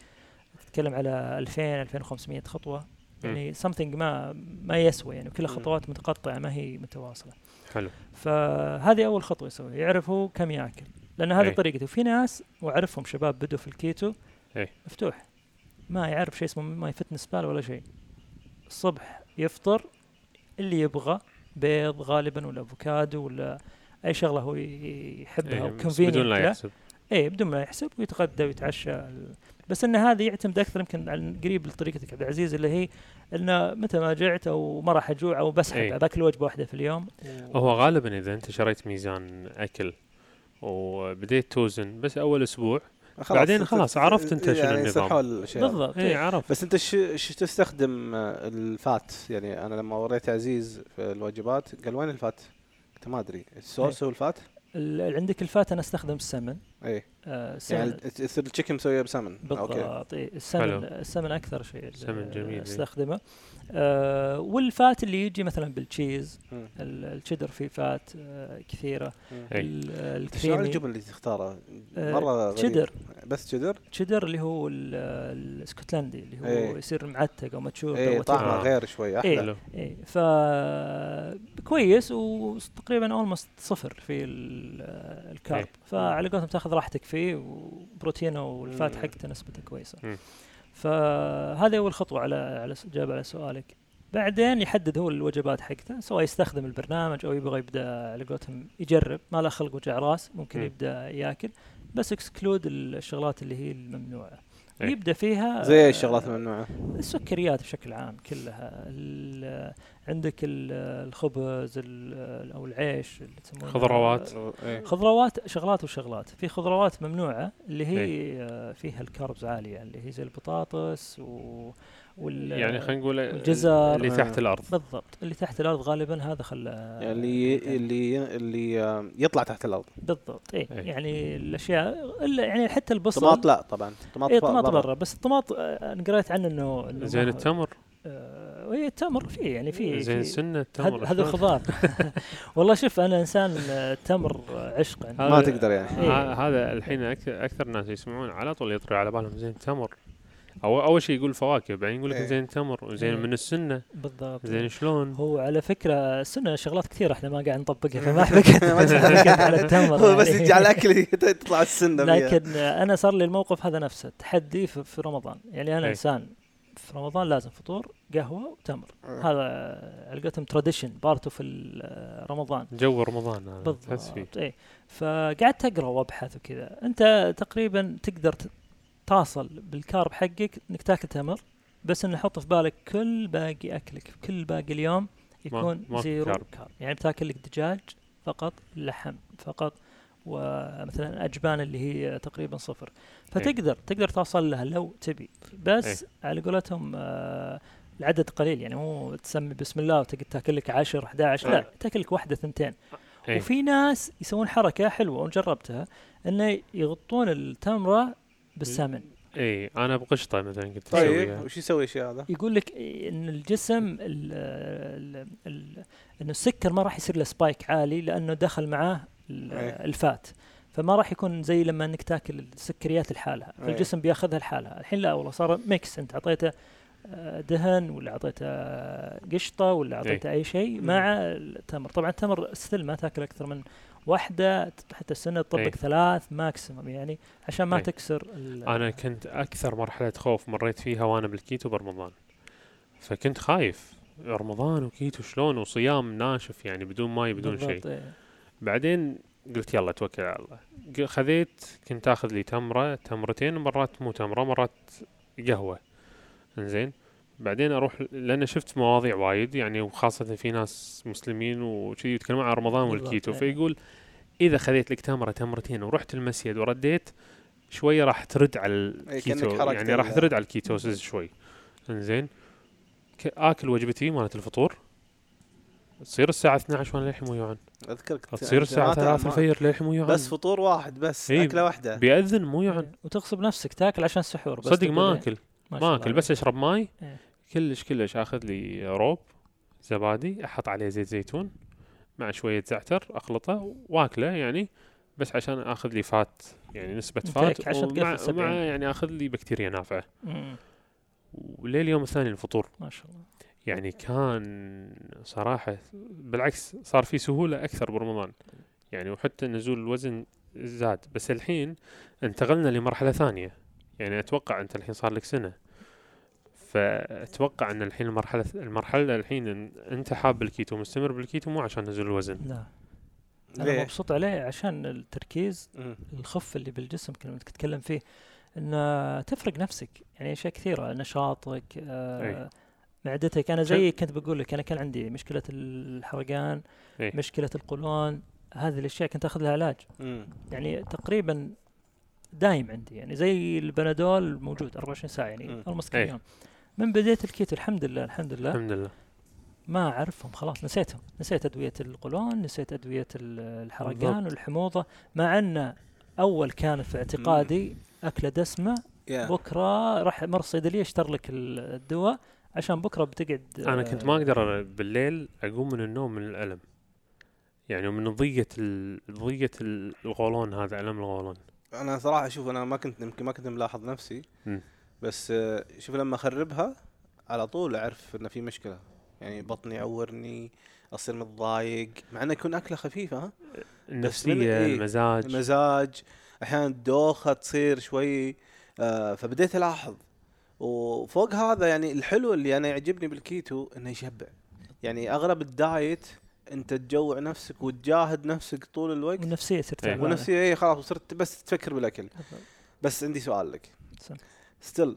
S3: تتكلم على 2000 2500 خطوة. يعني something ما ما يسوى. يعني كلها. خطوات متقطعة ما هي متواصلة.
S2: حلو.
S3: فهذه أول خطوة يسويها يعرف هو كم ياكل. لأن هذه
S2: أي.
S3: طريقته في ناس وأعرفهم شباب بدوا في الكيتو
S2: أي.
S3: مفتوح. ما يعرف شيء اسمه MyFitnessPal ولا شيء. الصبح يفطر اللي يبغى بيض غالبا ولا أفوكادو ولا أي شغلة هو يحبها
S2: إيه، بدون لا يحسب.
S3: اي بدون ما يحسب ويتغدى ويتعشى. بس إن هذا يعتمد أكثر يمكن على قريب لطريقتك عبد العزيز اللي هي إنه متى ما جعت أو ما راح أجوع أو بسحب
S2: إي.
S3: باكل وجبه واحدة في اليوم. و-
S2: هو غالبا إذا أنت شريت ميزان أكل وبديت توزن بس أول أسبوع بعدين
S1: أنت-
S2: خلاص عرفت أنت شنو
S1: يعني
S2: النظام.
S3: بالضبط
S2: اي
S3: إي.
S2: عرفت
S1: بس انت ش ش تستخدم ال fat يعني أنا لما وريت عزيز في الوجبات قال وين ال fat؟ قلت ما ادري الصوص هو ال fat؟
S3: ال- عندك ال fat أنا أستخدم السمن
S1: اي
S3: آه السمن
S1: يعني تصير ال chicken مسوية بسمن okay
S3: بالضبط إيه السمن
S2: حلو.
S3: السمن أكثر شيء اللي
S2: سمن جميل، إيه.
S3: استخدمه آه وال fat اللي يجي مثلا بال
S1: cheese
S3: ال cheddar فيه fat آه كثيرة
S1: مم.
S2: إي.
S3: ال-
S1: شنو
S3: الكريمي
S1: الجبن اللي تختاره؟
S3: آه،
S1: مرة غريب
S3: تشيدر
S1: بس cheddar؟
S3: cheddar اللي هو ال- الاسكتلندي اللي هو
S1: إيه.
S3: يصير معتق أو mature
S1: اي
S3: أو
S1: طعمه
S2: آه.
S1: غير شوي أحلى
S3: إيه.
S2: حلو
S3: إيه ف كويس وتقريبا almost صفر في ال- ال carb
S2: إيه.
S3: فعلى قولتهم تاخذ راحتك فيه وبروتينه وال
S1: fat.
S3: حقته نسبته
S2: كويسة.
S3: فهذه أول خطوة على على اجابه على سؤالك بعدين يحدد هو الوجبات حقته سواء يستخدم البرنامج أو يبغى يبدأ على قولتهم يجرب ما له خلق وجع راس ممكن
S2: مم.
S3: يبدأ ياكل بس exclude الشغلات اللي هي الممنوعة
S2: إيه.
S3: يبدأ فيها
S1: زي
S3: آه،
S1: الشغلات الممنوعة
S3: السكريات بشكل عام كلها ال- عندك ال- الخبز ال- أو العيش اللي تسمونه
S2: خضروات.
S1: إيه.
S3: خضروات شغلات وشغلات في خضروات ممنوعة اللي هي
S2: إيه.
S3: فيها الكاربز عالية اللي هي زي البطاطس و وال
S2: يعني خلينا نقول
S3: الجزر.
S2: اللي تحت. الأرض
S3: بالضبط اللي تحت الأرض غالبا هذا خلى
S1: يعني اللي اللي اللي يطلع تحت الأرض
S3: بالضبط اي
S2: إيه.
S3: يعني الأشياء إلا يعني حتى البصل
S1: طماط لا طبعا طماط
S3: اي
S1: ب-
S3: طماط
S1: برا.
S3: بس الطماط آه، أنا قريت عنه انه إنه
S2: زين التمر
S3: آه، اي التمر فيه يعني فيه
S2: زين سنه
S3: هذا
S2: التمر
S3: هذا؟ خضار والله شوف أنا إنسان آه، تمر آه، عشق
S2: هذا-
S1: ما تقدر يعني.
S3: إيه.
S2: هذا الحين أكثر أكثر ناس يسمعون على طول يطري على بالهم زين تمر أو أول شيء يقول فواكه بعدين يقول لك
S1: إيه.
S2: زين تمر وزين
S3: إيه.
S2: من السنة
S3: بالضبط
S2: زين شلون
S3: هو على فكرة السنة شغلات كثيرة إحنا ما قاعد نطبقها فما أحبك أحبك على التمر
S1: هو بس
S3: يعني.
S1: يجي على الاكل تطلع السنة.
S3: لكن أنا صار لي الموقف هذا نفسه تحدي في, في رمضان يعني أنا
S2: إيه.
S3: إنسان في رمضان لازم فطور قهوة وتمر.
S1: آه.
S3: هذا على قولتهم tradition part في ال- آه، رمضان.
S2: جو رمضان هذا تحس فيه.
S3: بالضبط اي فقعدت أقرأ وأبحث وكذا. أنت تقريبا تقدر تصل بال carb حقك إنك تاكل تمر بس إنه حط في بالك كل باقي أكلك. كل باقي اليوم يكون
S2: ماكو
S3: zero
S2: carb.
S3: carb. يعني بتاكل لك دجاج فقط لحم فقط ومثلا أجبان اللي هي تقريبا صفر فتقدر تقدر توصل لها لو تبي بس على قولتهم آه العدد قليل يعني مو تسمي بسم الله وتقعد تاكل لك 10 11 لا
S2: إيه.
S3: تاكل لك واحدة ثنتين
S2: إيه.
S3: وفي ناس يسوون حركة حلوة وجربتها إنه يغطون التمرة بالسمن
S2: اي أنا بقشطة مثلا كنت
S1: طيب وش يسوي الشيء هذا؟
S3: يقول لك إن الجسم ال ال ال إنه السكر ما راح يصير له سبايك عالي لأنه دخل معاه. ال fat فما راح يكون زي لما إنك تاكل السكريات لحالها
S1: أي.
S3: فالجسم بياخذها لحالها الحين لا والله صار mix أنت أعطيته آه، دهن ولا أعطيته آه، قشطة ولا أعطيته أي شيء. مع التمر طبعا التمر still ما تاكل أكثر من واحدة حتى السنة تطبق. ثلاث maximum يعني عشان ما
S2: أي.
S3: تكسر
S2: أنا كنت أكثر مرحلة خوف مريت فيها وأنا بالكيتو برمضان فكنت خايف رمضان وكيتو شلون وصيام ناشف يعني بدون ماي بدون شيء
S3: إيه.
S2: بعدين قلت يلا توكل على الله. خذيت كنت آخذ لي تمرة تمرتين مرات مو تمرة مرات قهوة. إنزين. بعدين أروح لأن شفت مواضيع وايد يعني وخاصة في ناس مسلمين وشي يتكلمون عن رمضان والكيتو.
S3: إيه.
S2: فيقول إذا خذيت لك تمرة تمرتين ورحت المسجد ورديت شوية راح ترد على
S1: إيه،
S2: الكيتو. يعني راح ترد على ال ketosis شوي. إنزين. آكل وجبتي مالت الفطور. تصير الساعة 12 وأنا للحين مو جوعان
S1: أذكرك
S2: تصير الساعة 3 الفجر للحين مو جوعان
S1: بس فطور واحد بس
S2: إيه،
S1: أكلة واحدة.
S2: بيأذن مو جوعان
S3: وتغصب نفسك تاكل عشان السحور بس
S2: صدق
S3: تقول
S2: ما
S3: إيه،
S2: اكل
S3: ما
S2: اكل بس اشرب ماي.
S3: إيه.
S2: كلش كلش. آخذ لي روب زبادي أحط عليه زيت زيتون مع شوية زعتر أخلطه وأكله يعني. بس عشان آخذ لي fat يعني
S3: نسبة
S2: fat
S3: عشان
S2: ومع,
S3: تقفل
S2: ومع
S3: 70.
S2: يعني آخذ لي بكتيريا نافعة.
S3: مم.
S2: وليل اليوم الثاني الفطور.
S3: ما شاء الله.
S2: يعني كان صراحة بالعكس صار في سهولة أكثر برمضان. يعني وحتى نزول الوزن زاد بس الحين انتقلنا لمرحلة ثانية. يعني أتوقع أنت الحين صار لك سنة. فأتوقع إن الحين المرحلة المرحلة الحين إن أنت حاب الكيتو مستمر بالكيتو مو عشان نزول الوزن.
S3: لا. أنا
S1: ليه؟
S3: مبسوط عليه عشان التركيز. الخف اللي بالجسم كنا تتكلم فيه. ان تفرق نفسك. يعني أشياء كثيرة نشاطك آه
S2: أي.
S3: معدتك
S2: أنا.
S3: زي كنت بقول لك أنا كان عندي مشكلة الحرقان
S2: أي.
S3: مشكلة القولون هذه الأشياء كنت اخذ لها علاج
S1: مم.
S3: يعني تقريبا دايم عندي يعني زي البنادول موجود 24 ساعة يعني
S1: مم.
S3: المس كل. يوم من بديت الكيتو الحمد لله الحمد لله
S2: الحمد لله
S3: ما أعرفهم خلاص نسيتهم نسيت أدوية القولون نسيت أدوية ال- الحرقان
S2: بالضبط.
S3: والحموضة مع أن أول كان في اعتقادي أكلة دسمة
S1: يا.
S3: بكرة راح مر الصيدليه اشتر لك ال- الدواء عشان بكرة بتقعد
S2: أنا كنت ما أقدر بالليل أقوم من النوم من الألم. يعني من ضيقه ال- ضيقه ال- القولون هذا ألم القولون
S1: أنا صراحة أشوف أنا ما كنت يمكن ما كنت ملاحظ نفسي.
S2: مم.
S1: بس آه، شوف لما أخربها على طول أعرف إنه في مشكلة. يعني بطني يعورني أصير متضايق مع إنه يكون أكلة خفيفة ها؟
S2: النفسية
S1: إيه،
S2: المزاج.
S1: المزاج. أحيانا الدوخه تصير شوي آه فبديت ألاحظ. وفوق هذا يعني الحلو اللي أنا يعجبني بالكيتو إنه يشبع يعني أغلب ال diet أنت تجوع نفسك وتجاهد نفسك طول الوقت
S3: والنفسية تصير
S2: إيه.
S3: تعبانة.
S1: ونفسي اي خلاص وصرت بس تفكر
S3: بالأكل.
S1: بس عندي سؤال لك. still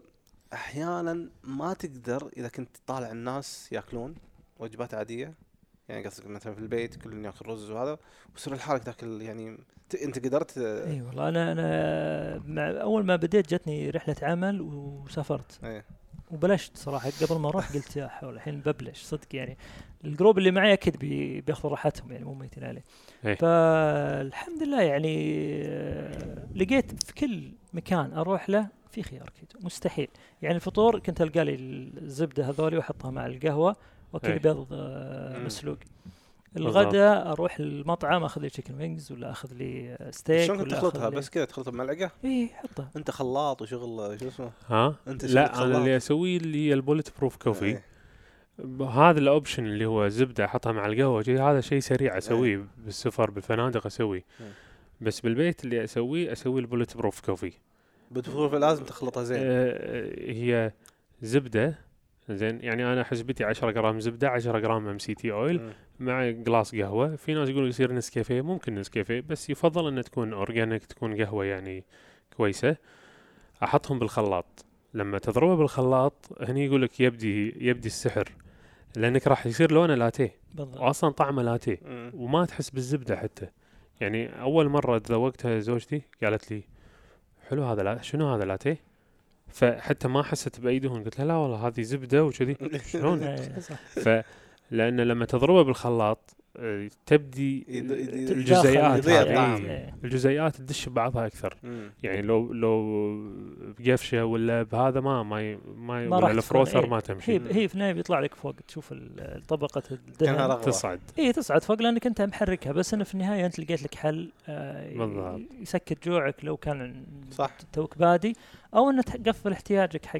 S1: أحيانا ما تقدر إذا كنت طالع الناس يأكلون وجبات عادية يعني قصدك مثلا في البيت كل ياكل رز وهذا ويصير لحالك تاكل يعني أنت قدرت
S3: إي والله أنا أنا مع أول ما بديت جتني رحلة عمل وسافرت.
S1: إيه
S3: وبلشت صراحة قبل ما أروح قلت يا حول الحين ببلش صدق يعني. ال group اللي معي أكيد بي بياخذوا راحتهم يعني مو ميتين عليه.
S2: إيه.
S3: فالحمد لله يعني لقيت في كل مكان أروح له في خيار كيتو مستحيل. يعني الفطور كنت ألقى لي الزبدة هذولي وأحطها مع القهوة واكل
S2: إيه.
S3: بيض آه،. مسلوق. الغداء أروح المطعم أخذ لي chicken wings ولا أخذ لي آه، ستيك
S1: شلون كنت تخلطها بس كذا تخلطها بملعقة
S3: إي حطها
S1: أنت خلاط وشغل شو اسمه
S2: ها
S1: أنت
S2: لا. أنا اللي أسويه اللي هي ال bulletproof coffee
S1: إيه.
S2: هذا ال option اللي هو زبدة أحطها مع القهوة شي هذا شيء سريع أسويه بالسفر بالفنادق
S1: أسويه.
S2: بس بالبيت اللي أسويه أسوي ال bulletproof coffee
S1: بتفور لازم تخلطها زين
S2: آه هي زبدة زين يعني أنا حسبتي 10 جرام زبدة 10 جرام MCT
S1: oil.
S2: مع glass قهوة. في ناس يقولوا يصير نسكافيه ممكن نسكافيه بس يفضل انها تكون organic تكون قهوة يعني كويسة. أحطهم بالخلاط. لما تضربه بالخلاط هني يقول لك يبدي يبدي السحر لأنك راح يصير لونه لاتيه. واصلا طعمه لاتيه. وما تحس بالزبدة حتى. يعني أول مرة تذوقتها زوجتي قالت لي حلو هذا لا شنو هذا لاتيه؟ فحتى ما حست باي دهون قلت لها لا والله هذه زبدة وكذي. شلون؟
S3: إيه،.
S2: ف لأن لما تضربه بالخلاط آه، تبدي الجزيئات. إيه. الجزيئات تدش ببعضها أكثر.
S1: مم.
S2: يعني لو لو بقفشة ولا بهذا ما ما ما,
S3: ما
S2: ولا الفروثر
S3: تكون-
S2: ما
S3: هي
S2: تمشي.
S3: هي في النهاية بيطلع لك فوق تشوف
S1: طبقة
S3: الدهن.
S2: تصعد.
S3: اي تصعد فوق لأنك أنت محركها. بس إنه في النهاية أنت لقيت لك حل آه،. يسكت جوعك لو كان
S1: صح.
S3: توك بادي. أو إنه تقفل احتياجك حق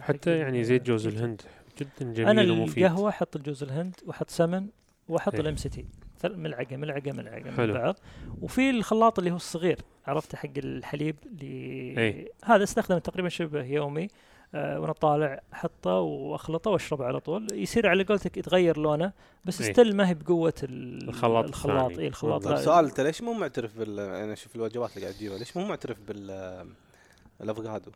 S2: حتى يعني زيت جوز الهند جدا جميل
S3: أنا
S2: ومفيد
S3: القهوه أحط الجوز الهند وأحط سمن وأحط
S2: إيه.
S3: ال MCT ملعقة ملعقة ملعقة من
S2: حلو.
S3: بعض وفي الخلاط اللي هو الصغير عرفته حق الحليب اللي
S2: إيه.
S3: هذا أستخدمه تقريبا شبه يومي آه وأنا طالع أحطه وأخلطه وأشربه على طول يصير على قولتك يتغير لونه بس
S2: إيه.
S3: still ما هي بقوة ال-
S2: الخلاط
S3: الخلاط. اي الخلاط
S1: طيب سؤال انت ليش مو معترف بال أنا أشوف الوجبات اللي قاعد تجيبها ليش مو معترف بال الأفوكادو.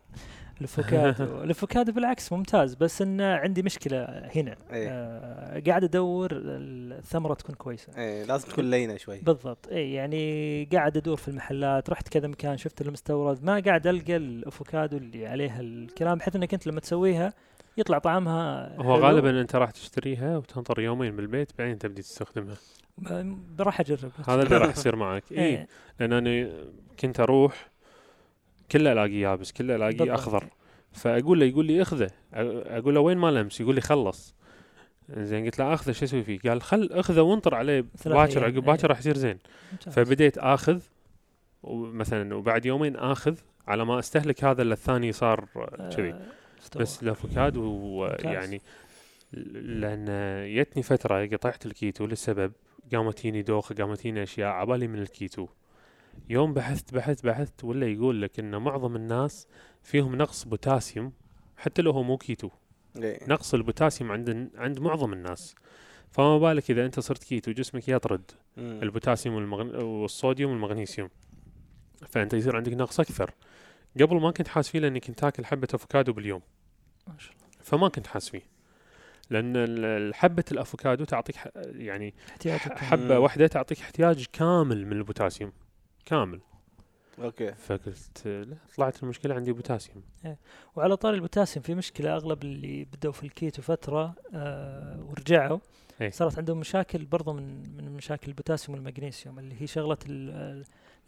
S3: الأفوكادو. الأفوكادو بالعكس ممتاز بس انه عندي مشكلة هنا.
S1: إيه.
S3: آه قاعد أدور الثمرة تكون كويسة.
S1: إيه لازم تكون لينة شوي.
S3: بالضبط. اي يعني قاعد أدور في المحلات رحت كذا مكان شفت المستورد ما قاعد ألقى الأفوكادو اللي عليها الكلام بحيث إنك أنت لما تسويها يطلع طعمها
S2: هو
S3: حلو.
S2: غالبا أنت راح تشتريها وتنطر يومين بالبيت بعدين تبدي تستخدمها.
S3: راح أجرب.
S2: هذا اللي راح يصير معك. اي
S3: إيه.
S2: لأن أنا كنت أروح كله الاقي يابس كله الاقي. أخضر فأقول له يقول لي أخذه أقول له وين ما لمس يقول لي خلص زين قلت له أخذه شو أسوي فيه؟ قال خل أخذه وانطر عليه باكر عقب باكر
S3: إيه.
S2: راح يصير زين. فبديت آخذ ومثلا وبعد يومين آخذ على ما أستهلك هذا اللي الثاني صار كذي
S3: آه،.
S2: بس الافوكادو
S3: ممتاز.
S2: يعني لأن جتني فترة قطعت الكيتو لسبب قامت تجيني دوخة قامت تجيني أشياء عبالي من الكيتو يوم بحثت بحثت بحثت ولا يقول لك إن معظم الناس فيهم نقص بوتاسيوم حتى لو هو مو كيتو.
S1: إيه.
S2: نقص البوتاسيوم عند عند معظم الناس. فما بالك إذا أنت صرت كيتو جسمك يطرد
S1: مم.
S2: البوتاسيوم والمغن... والصوديوم والمغنيسيوم. فأنت يصير عندك نقص أكثر. قبل ما كنت حاس فيه لاني كنت تاكل حبة أفوكادو باليوم.
S3: ما شاء الله.
S2: فما كنت حاس فيه. لأن ال- حبة الأفوكادو تعطيك ح- يعني
S1: حبة.
S2: واحدة تعطيك احتياج كامل من البوتاسيوم. كامل
S1: okay
S2: فقلت لا طلعت المشكلة عندي بوتاسيوم
S3: وعلى طاري البوتاسيوم في مشكلة أغلب اللي بدأوا في الكيتو فترة آه ورجعوا
S2: إيه.
S3: صارت عندهم مشاكل برضو من من مشاكل البوتاسيوم والمغنيسيوم اللي هي شغلة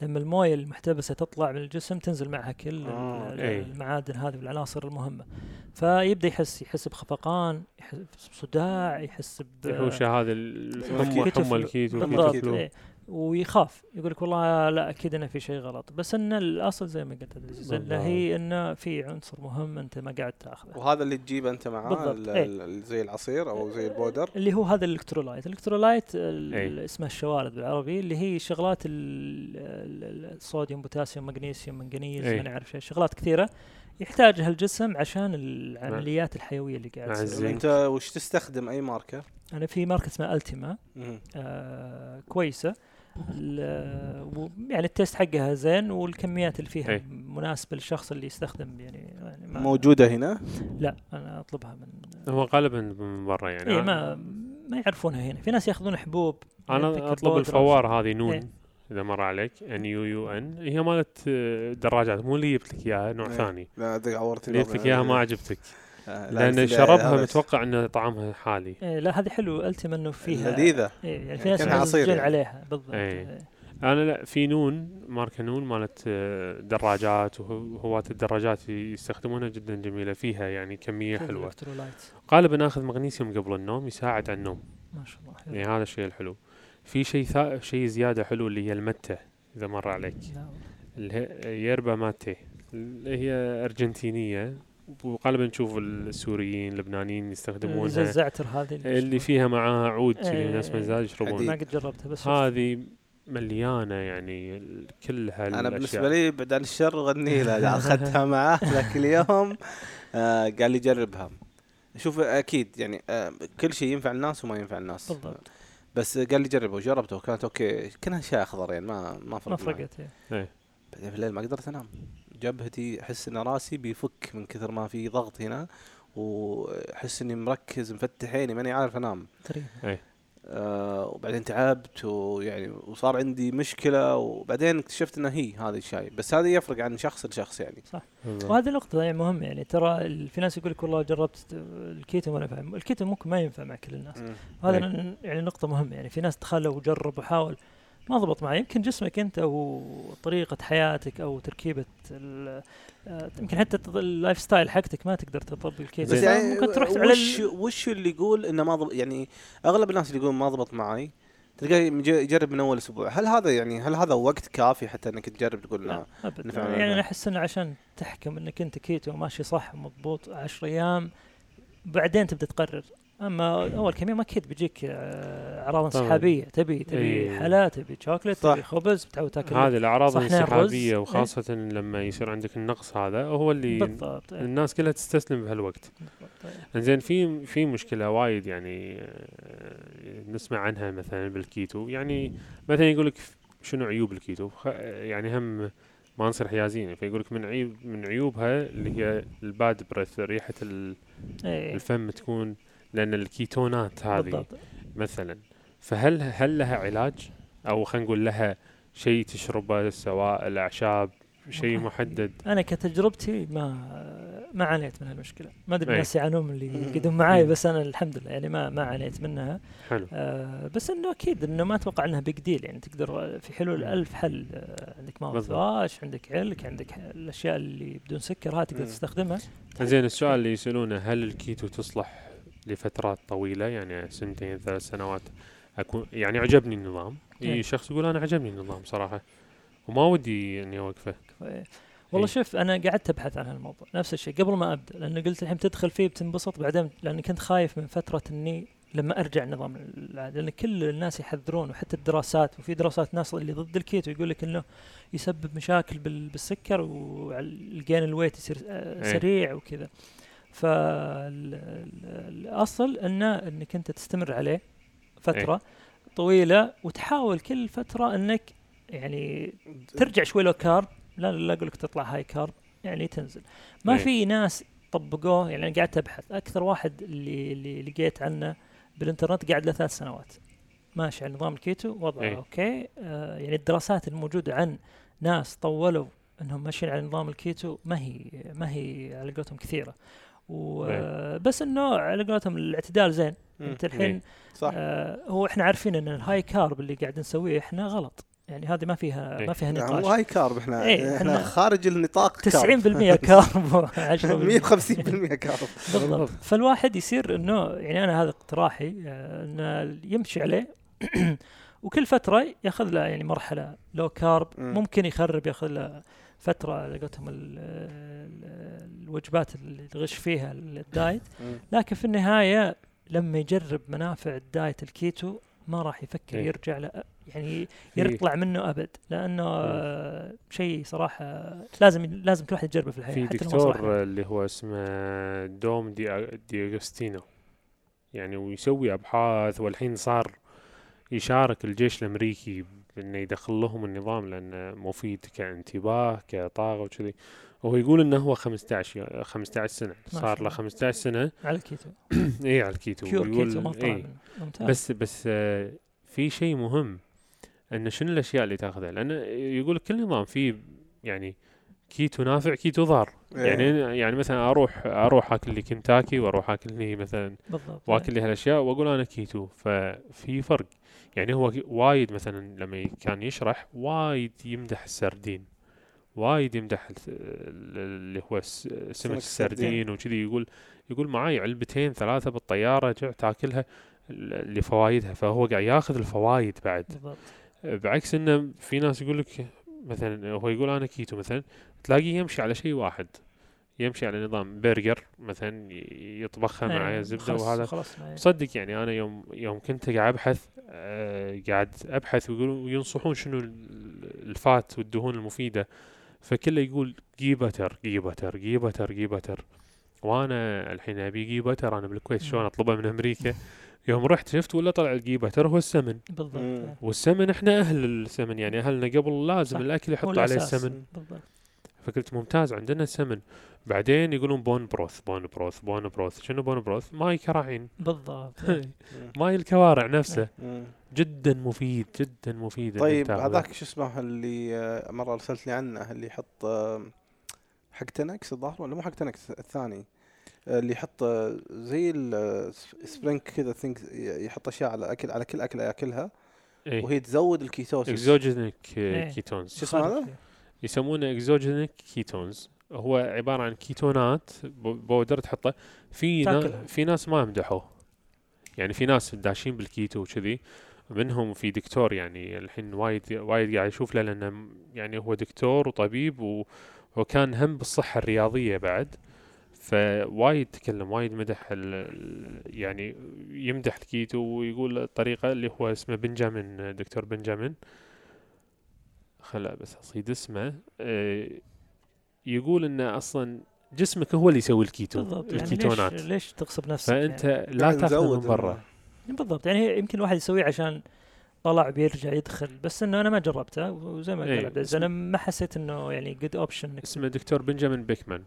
S3: لما الموية المحتبسة تطلع من الجسم تنزل معها كل
S1: آه،
S2: إيه.
S3: المعادن هذه والعناصر المهمة فيبدأ يحس يحس بخفقان يحس بصداع يحس ب
S2: الحوشه هذه الحمى
S1: الكيتو
S2: حمى الكيتو
S3: بالضبط. إيه. ويخاف يقول لك والله لا أكيد إنه في شيء غلط بس إن الأصل زي ما قلت إنه هي إنه في عنصر مهم أنت ما قاعد تأخذه
S1: وهذا اللي تجيبه أنت معاه ال-
S3: إيه.
S1: ال- زي العصير أو زي ال powder
S3: اللي هو هذا ال electrolyte ال electrolyte ال-
S2: أي.
S3: اسمها الشوارد بالعربي اللي هي شغلات ال- ال- الصوديوم بوتاسيوم مغنيسيوم منغنيز
S2: أي.
S3: ما نعرف شغلات كثيرة يحتاجها الجسم عشان العمليات الحيوية اللي قاعد
S2: مع
S3: تصير.
S1: أنت وش تستخدم أي ماركة؟
S3: أنا في ماركة اسمها
S1: Ultima.
S3: آه كويسة يعني ال taste حقها زين والكميات اللي فيها
S2: أي.
S3: مناسبة للشخص اللي يستخدم يعني, يعني ما
S1: موجودة هنا
S3: لا أنا أطلبها من
S2: هو غالبا من برا يعني
S3: اي
S2: أنا-
S3: ما ما يعرفونها هنا في ناس ياخذون حبوب
S2: أنا
S3: يذكر أطلب.
S2: الفوار هذه Nuun
S3: إيه.
S2: إذا مر عليك N U U N هي مالت آه، دراجات مو اللي جبت لك إياها نوع
S1: إيه.
S2: ثاني
S1: لا عورتني
S2: اللي جبت لك إياها ما عجبتك لأن
S1: بس لا،
S2: شربها متوقع إن طعمها حالي
S3: إيه لا هذه حلو التم إنه فيها
S1: لذيذه
S3: إيه يعني في ناس
S1: عصير يعني.
S3: عليها بالضبط
S2: إيه.
S3: إيه.
S2: أنا لا في نون ماركة نون مالت آه، دراجات وهواة الدراجات يستخدمونها جدا جميلة فيها يعني كمية
S3: حلوة.
S2: غالبا آخذ مغنيسيوم قبل النوم يساعد على النوم
S3: ما شاء الله حلو.
S2: يعني هذا الشيء الحلو في شيء ثا... شيء زيادة حلو اللي هي المتة إذا مر عليك اللي هي يربا ماتي اللي هي أرجنتينية وغالبا نشوف السوريين اللبنانيين
S3: زي
S2: يستخدمونها
S3: الزعتر هذه
S2: اللي فيها معاها عود
S3: إيه.
S2: ناس مزاج يشربون
S3: ما قد جربتها بس.
S2: هذه مليانة يعني ال- كل هالاشياء
S1: أنا بالنسبة لي بعد عن الشر غني له أخذتها معاه ذاك اليوم. آه قال لي جربها. شوف أكيد يعني آه كل شيء ينفع الناس وما ينفع الناس.
S3: بالضبط.
S1: بس قال لي جربه وجربته وكانت أوكي كأنها شيء أخضر يعني ما ما فرق
S3: ما. فرقت إيه.
S1: بعدين في الليل ما قدرت أنام. جبهتي أحس إن راسي بيفك من كثر ما في ضغط هنا وأحس إني مركز مفتح عيني ماني عارف أنام.
S3: تقريبا
S1: آه وبعدين تعبت ويعني وصار عندي مشكلة وبعدين اكتشفت انها هي هذا الشاي بس هذا يفرق عن شخص لشخص يعني.
S2: بالضبط.
S3: وهذه نقطة يعني مهمة يعني. ترى في ناس يقول لك والله جربت الكيتو ما نفع الكيتو ممكن ما ينفع مع كل الناس. هذا
S2: إيه.
S3: يعني نقطة مهمة يعني. في ناس دخلوا وجرب وحاول. ما ضبط معه يمكن جسمك انت وطريقة حياتك أو تركيبة ال- آه، يمكن حتى ال lifestyle حقتك ما تقدر تطبق الكيتو
S1: بس. يعني
S3: ممكن تروح على
S1: وش وش اللي يقول إنه ما ضبط يعني أغلب الناس اللي يقولون ما ضبط معي تلقاه يج- يجرب من أول أسبوع. هل هذا يعني هل هذا وقت كافي حتى إنك تجرب تقول
S3: لا ابدا. يعني. أنا. أحس إنه عشان تحكم إنك أنت كيتو ماشي صح مضبوط 10 أيام بعدين تبدأ تقرر. أما أول كم يوم أكيد بيجيك آه،
S2: أعراض.
S3: انسحابية تبي تبي
S2: إيه.
S3: حلا تبي شوكليت
S1: صح.
S3: تبي خبز بتعود تاكل
S2: هذه
S3: الأعراض.
S2: الانسحابية
S3: إيه.
S2: وخاصة لما يصير عندك النقص هذا هو اللي
S3: بالضبط إيه.
S2: الناس كلها تستسلم بهالوقت
S3: إيه.
S2: زين في في مشكلة وايد يعني آه، نسمع عنها مثلا بالكيتو يعني مثلا يقول لك شنو عيوب الكيتو يعني هم ما نصير حيازين فيقول لك من عيوب من عيوبها اللي هي ال bad breath ريحة ال-
S3: إيه.
S2: الفم تكون لأن الكيتونات هذه
S3: بالضبط
S2: مثلا فهل هل لها علاج أو خلينا نقول لها شيء تشربه سواء الأعشاب شيء محدد
S3: أنا كتجربتي ما ما عانيت من هالمشكله ما
S2: أدري.
S3: الناس يعانون اللي. يقعدون معاي. بس أنا الحمد لله يعني ما ما عانيت منها
S2: حلو
S3: آه بس إنه أكيد إنه ما أتوقع إنها بيج ديل يعني تقدر في حلول. ألف حل آه عندك ماوث. واش عندك علك عندك الأشياء اللي بدون سكر هاي تقدر. تستخدمها
S2: زين السؤال اللي يسألونه هل الكيتو تصلح لفترات طويلة يعني سنتين ثلاث سنوات أكون يعني عجبني النظام
S3: إيه.
S2: إي شخص يقول أنا عجبني النظام صراحة وما ودي إني
S3: أوقفه والله. شوف أنا قعدت أبحث عن هالموضوع نفس الشيء قبل ما أبدأ لأن قلت الحين تدخل فيه بتنبسط بعدين لأني كنت خايف من فترة إني لما أرجع النظام العادي لأن كل الناس يحذرون وحتى الدراسات وفي دراسات ناس اللي ضد الكيتو يقول لك إنه يسبب مشاكل بال- بالسكر وال gain weight يصير آه،. سريع وكذا فالأصل انه أنك أنت تستمر عليه فترة طويلة وتحاول كل فترة أنك يعني ترجع شوي low carb. لا لا أقول لك تطلع high carb يعني تنزل. ما
S2: إيه.
S3: في ناس طبقوه يعني أنا قعدت أبحث. أكثر واحد اللي اللي لقيت عنه بالإنترنت قاعد له ثلاث سنوات. ماشي على نظام الكيتو وضعه
S2: إيه.
S3: okay. آه يعني الدراسات الموجودة عن ناس طولوا إنهم ماشيين على نظام الكيتو ما هي ما هي على قولتهم كثيرة. وبس إنه على قولتهم الاعتدال زين. أنت الحين
S1: صح.
S3: آه هو إحنا عارفين إن ال high carb اللي قاعد نسويه إحنا غلط. يعني هذه ما فيها
S2: إيه.
S3: ما فيها
S1: مو
S3: نقاش.
S1: high carb إحنا
S3: إيه،
S1: إحنا
S3: إحنا
S1: خارج النطاق
S3: 90% carb. 10%
S1: 150% carb.
S3: بالضبط. فالواحد يصير إنه يعني أنا هذا اقتراحي آه، إنه يمشي عليه. وكل فترة ياخذ له يعني مرحلة low carb
S1: مم.
S3: ممكن يخرب ياخذ له فترة على قولتهم ال- ال- الوجبات اللي يغش فيها ال
S1: diet.
S3: لكن في النهاية لما يجرب منافع ال diet الكيتو ما راح يفكر
S2: إيه.
S3: يرجع له يعني
S2: إيه.
S3: يطلع منه أبد لأنه شيء صراحة لازم لازم كل واحد يجربه في الحياة
S2: في. دكتور اللي هو اسمه دوم دي دي اغستينو يعني ويسوي أبحاث والحين صار يشارك الجيش الأمريكي إنه يدخل لهم النظام لأنه مفيد كانتباه كطاقة وكذي. وهو يقول إنه هو 15 15
S3: سنة
S2: صار له
S3: الله.
S2: 15 سنة.
S3: على الكيتو
S2: اي على الكيتو
S3: pure
S2: ويقول-
S3: كيتو ما
S2: إيه.
S3: ممتاز.
S2: بس بس آه، في شيء مهم انه شنو الأشياء اللي تأخذها؟ لأن يقول كل نظام فيه يعني كيتو نافع كيتو ضار.
S1: إيه.
S2: يعني يعني مثلا أروح أروح آكل لي كنتاكي وأروح آكل لي مثلا
S3: بالضبط.
S2: وآكل لي هالأشياء وأقول أنا كيتو. ففي فرق. يعني هو وايد مثلا لما كان يشرح وايد يمدح السردين وايد يمدح ال- ال- اللي هو سمك
S1: السردين.
S2: وكذي يقول يقول معاي علبتين ثلاثة بالطيارة جع تاكلها ل- لفوايدها فهو قاعد ياخذ الفوايد بعد.
S3: بالضبط.
S2: بعكس إنه في ناس يقول لك مثلا هو يقول أنا كيتو مثلا تلاقيه يمشي على شيء واحد. يمشي على نظام برجر مثلا يطبخها مع
S3: إيه،
S2: زبدة
S3: خلص-
S2: وهذا
S3: إيه.
S2: صدق يعني أنا يوم يوم كنت قاعد أبحث آه قاعد أبحث ويقولون ينصحون شنو ال- ال fat والدهون المفيدة فكله يقول ghee butter ghee butter ghee butter ghee butter وأنا الحين أبي ghee butter أنا بالكويت شلون. أطلبه من أمريكا يوم رحت شفت ولا طلع ال ghee butter هو السمن
S3: بالضبط.
S2: والسمن إحنا أهل السمن يعني أهلنا قبل لازم
S3: صح. الأكل
S2: يحط عليه. السمن
S3: بالضبط
S2: فقلت ممتاز عندنا السمن بعدين يقولون بون بروث بون بروث بون بروث. شنو بون بروث؟ ماي كراعين
S3: بالضبط.
S2: ماي الكوارع نفسه. جدا مفيد جدا مفيد
S1: طيب. هذاك شو اسمه اللي آه، مرة ارسلت لي عنه اللي يحط آه، حق تنكس الظاهر ولا مو حق تنكس الثاني آه، اللي يحط زي السبرينج كذا ثينك يحط أشياء على أكل على كل أكلة يأكلها
S2: إيه.
S1: وهي تزود الكيتوسيس.
S2: اكزوجينيك
S3: إيه.
S2: كيتونز
S1: شو اسمه هذا؟
S2: يسمونه exogenic ketones هو عبارة عن كيتونات pow- powder تحطه. في نا. في ناس ما يمدحوه يعني في ناس داشين بالكيتو وكذي. منهم في دكتور يعني الحين وايد وايد قاعد يشوف له لأنه يعني هو دكتور وطبيب و- وكان هم بالصحة الرياضية بعد. فوايد تكلم وايد مدح يعني يمدح الكيتو ويقول الطريقة اللي هو اسمه بنجامين دكتور بنجامين. خلا بس اصيد اسمه آه، يقول انه أصلا جسمك هو اللي يسوي الكيتو
S3: بالضبط يعني
S2: الكيتونات.
S3: ليش ليش تغصب نفسك؟
S2: فأنت
S3: يعني.
S2: لا
S1: تأخذ
S2: من برا.
S3: يعني بالضبط يعني يمكن الواحد يسويه عشان طلع بيرجع يدخل بس إنه أنا ما جربته وزي ما
S2: إيه،
S3: قال عبد العزيز أنا ما حسيت إنه يعني good option
S2: اسمه دكتور بنجامين بيكمان.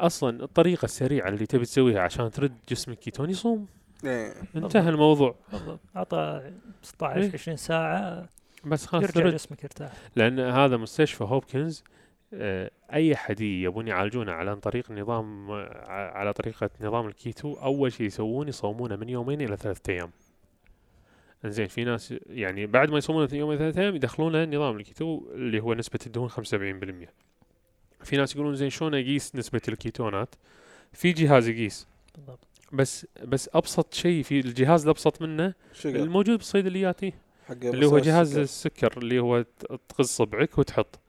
S2: أصلا الطريقة السريعة اللي تبي تسويها عشان ترد جسمك كيتوني صوم
S1: إيه.
S2: انتهى الموضوع.
S3: بالضبط اعطى 16
S2: إيه.
S3: 20 ساعة.
S2: بس خلاص
S3: يرجع جسمك يرتاح.
S2: لأن هذا مستشفى هوبكنز آه، أي حد يبون يعالجونه على طريق نظام آه، على طريقة نظام الكيتو أول شيء يسوون يصومونه من يومين إلى ثلاثة أيام. إنزين في ناس يعني بعد ما يصومونه يومين ثلاثة أيام يدخلونه نظام الكيتو اللي هو نسبة الدهون 75% في ناس يقولون زين شلون أقيس نسبة الكيتونات؟ في جهاز يقيس.
S3: بالضبط.
S2: بس بس أبسط شيء في الجهاز الأبسط منه الموجود بالصيدليات إيه.
S1: حق
S2: اللي هو جهاز
S1: السكر.
S2: السكر اللي هو ت- تغز صبعك وتحط.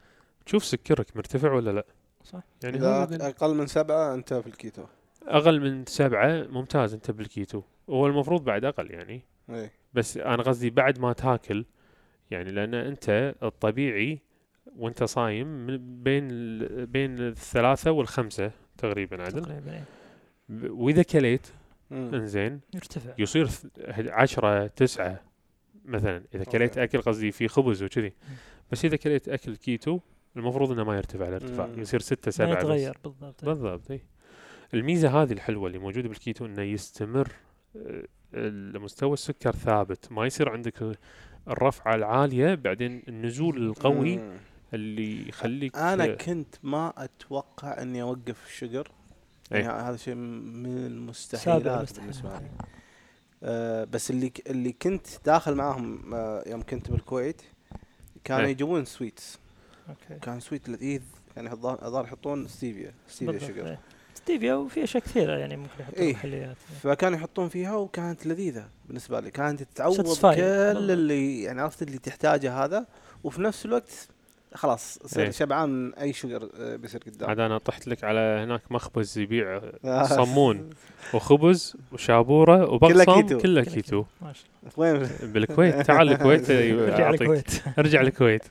S2: تشوف سكرك مرتفع ولا لا.
S3: صح.
S2: يعني إذا
S1: أقل من سبعة أنت في الكيتو.
S2: أقل من سبعة ممتاز أنت بالكيتو. هو المفروض بعد أقل يعني.
S1: إيه.
S2: بس أنا قصدي بعد ما تاكل. يعني لأن أنت الطبيعي وأنت صايم من بين ال- بين الثلاثة والخمسة تقريبا عدل
S3: تقريبا إيه.
S2: وإذا كليت. إنزين
S3: يرتفع.
S2: يصير ث- 10 9 مثلا إذا كليت. أكل قصدي في خبز وكذي بس إذا كليت أكل كيتو المفروض إنه ما يرتفع الارتفاع. يصير 6
S3: ما
S2: 7 بس.
S3: يتغير بالضبط
S2: بالضبط إي الميزة هذه الحلوة اللي موجودة بالكيتو إنه يستمر آه، مستوى السكر ثابت ما يصير عندك الرفعة العالية بعدين النزول القوي
S1: مم.
S2: اللي يخليك
S1: أنا كنت ما أتوقع إني أوقف الشجر. يعني هذا شيء من المستحيلات
S3: مستحيل.
S1: بالنسبة لي آه بس اللي ك- اللي كنت داخل معاهم آه يوم كنت بالكويت كانوا
S2: إيه.
S1: يجيبون sweets
S3: أوكي
S1: كان sweet لذيذ يعني الظاهر يحطون ستيفيا ستيفيا شجر.
S3: ستيفيا وفي اشياء كثيره يعني ممكن يحطون
S1: إيه.
S3: محليات
S1: فكانوا يحطون فيها وكانت لذيذة بالنسبة لي كانت تعوض. كل. اللي يعني عرفت اللي تحتاجه هذا وفي نفس الوقت خلاص صير
S2: إيه.
S1: شبعان من أي شجر آه، بيصير قدام
S2: عاد أنا طحت لك على هناك مخبز يبيع
S1: آه.
S2: صمون وخبز وشابورة
S1: كله
S2: وبقصم
S1: كيتو.
S2: كله
S3: كله
S2: كيتو
S3: ما شاء الله
S1: وين
S2: بالكويت تعال الكويت
S3: رجع
S2: أعطيك.
S3: الكويت
S2: ارجع الكويت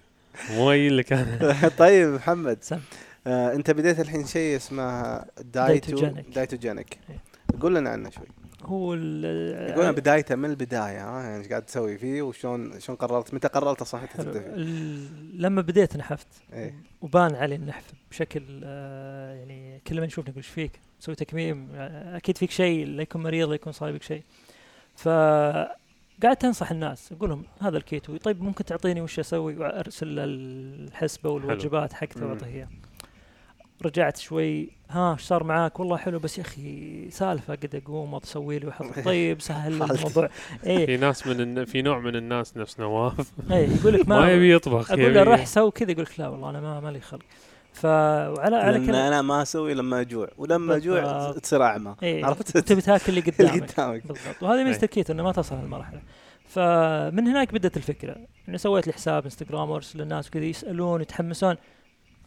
S2: مو قايل لك أنا
S1: طيب محمد
S3: سم.
S1: آه أنت بديت الحين شيء اسمه دايتو
S3: دايتوجينيك.
S1: دايتوجينيك
S3: إيه.
S1: قول لنا عنه شوي
S3: هو ال-
S1: يقولون بدايته من البداية ها يعني إيش قاعد تسوي فيه وشلون شلون قررت متى قررت
S3: أصلا.
S1: تبدأ فيه؟
S3: لما بديت نحفت
S1: إيه.
S3: وبان علي النحف بشكل آه، يعني كل ما نشوف نقول إيش فيك؟ تسوي تكميم آه، أكيد فيك شيء لا يكون مريض لا يكون صايبك شيء. ف قعدت أنصح الناس أقول لهم هذا الكيتو طيب ممكن تعطيني وش أسوي وأرسل له الحسبة والواجبات حقته. وأعطيه إياه. رجعت شوي ها إيش صار معاك؟ والله حلو بس يا أخي سالفة قد أقوم أسوي لي واحط طيب سهل. الموضوع. إيه.
S2: في ناس من الن... في نوع من الناس نفس نواف.
S3: إيه يقول لك
S2: ما
S3: ما
S2: يبي يطبخ
S3: أقول له روح سوي كذا يقول لك لا والله أنا ما مالي خلق. ف وعلى على كذا
S1: أنا ما أسوي لما أجوع. ولما
S3: أجوع.
S1: تصير أعمى.
S3: إيه
S1: عرفت؟
S3: تبي تاكل اللي
S1: اللي
S3: قدامك.
S1: قدامك.
S3: بالضبط. وهذه ميزه
S2: إيه.
S3: الكيتو إنه ما تصل هالمرحلة. فمن هناك بدأت الفكرة. اني سويت لي حساب إنستغرام وأرسل للناس وكذا يسألون يتحمسون.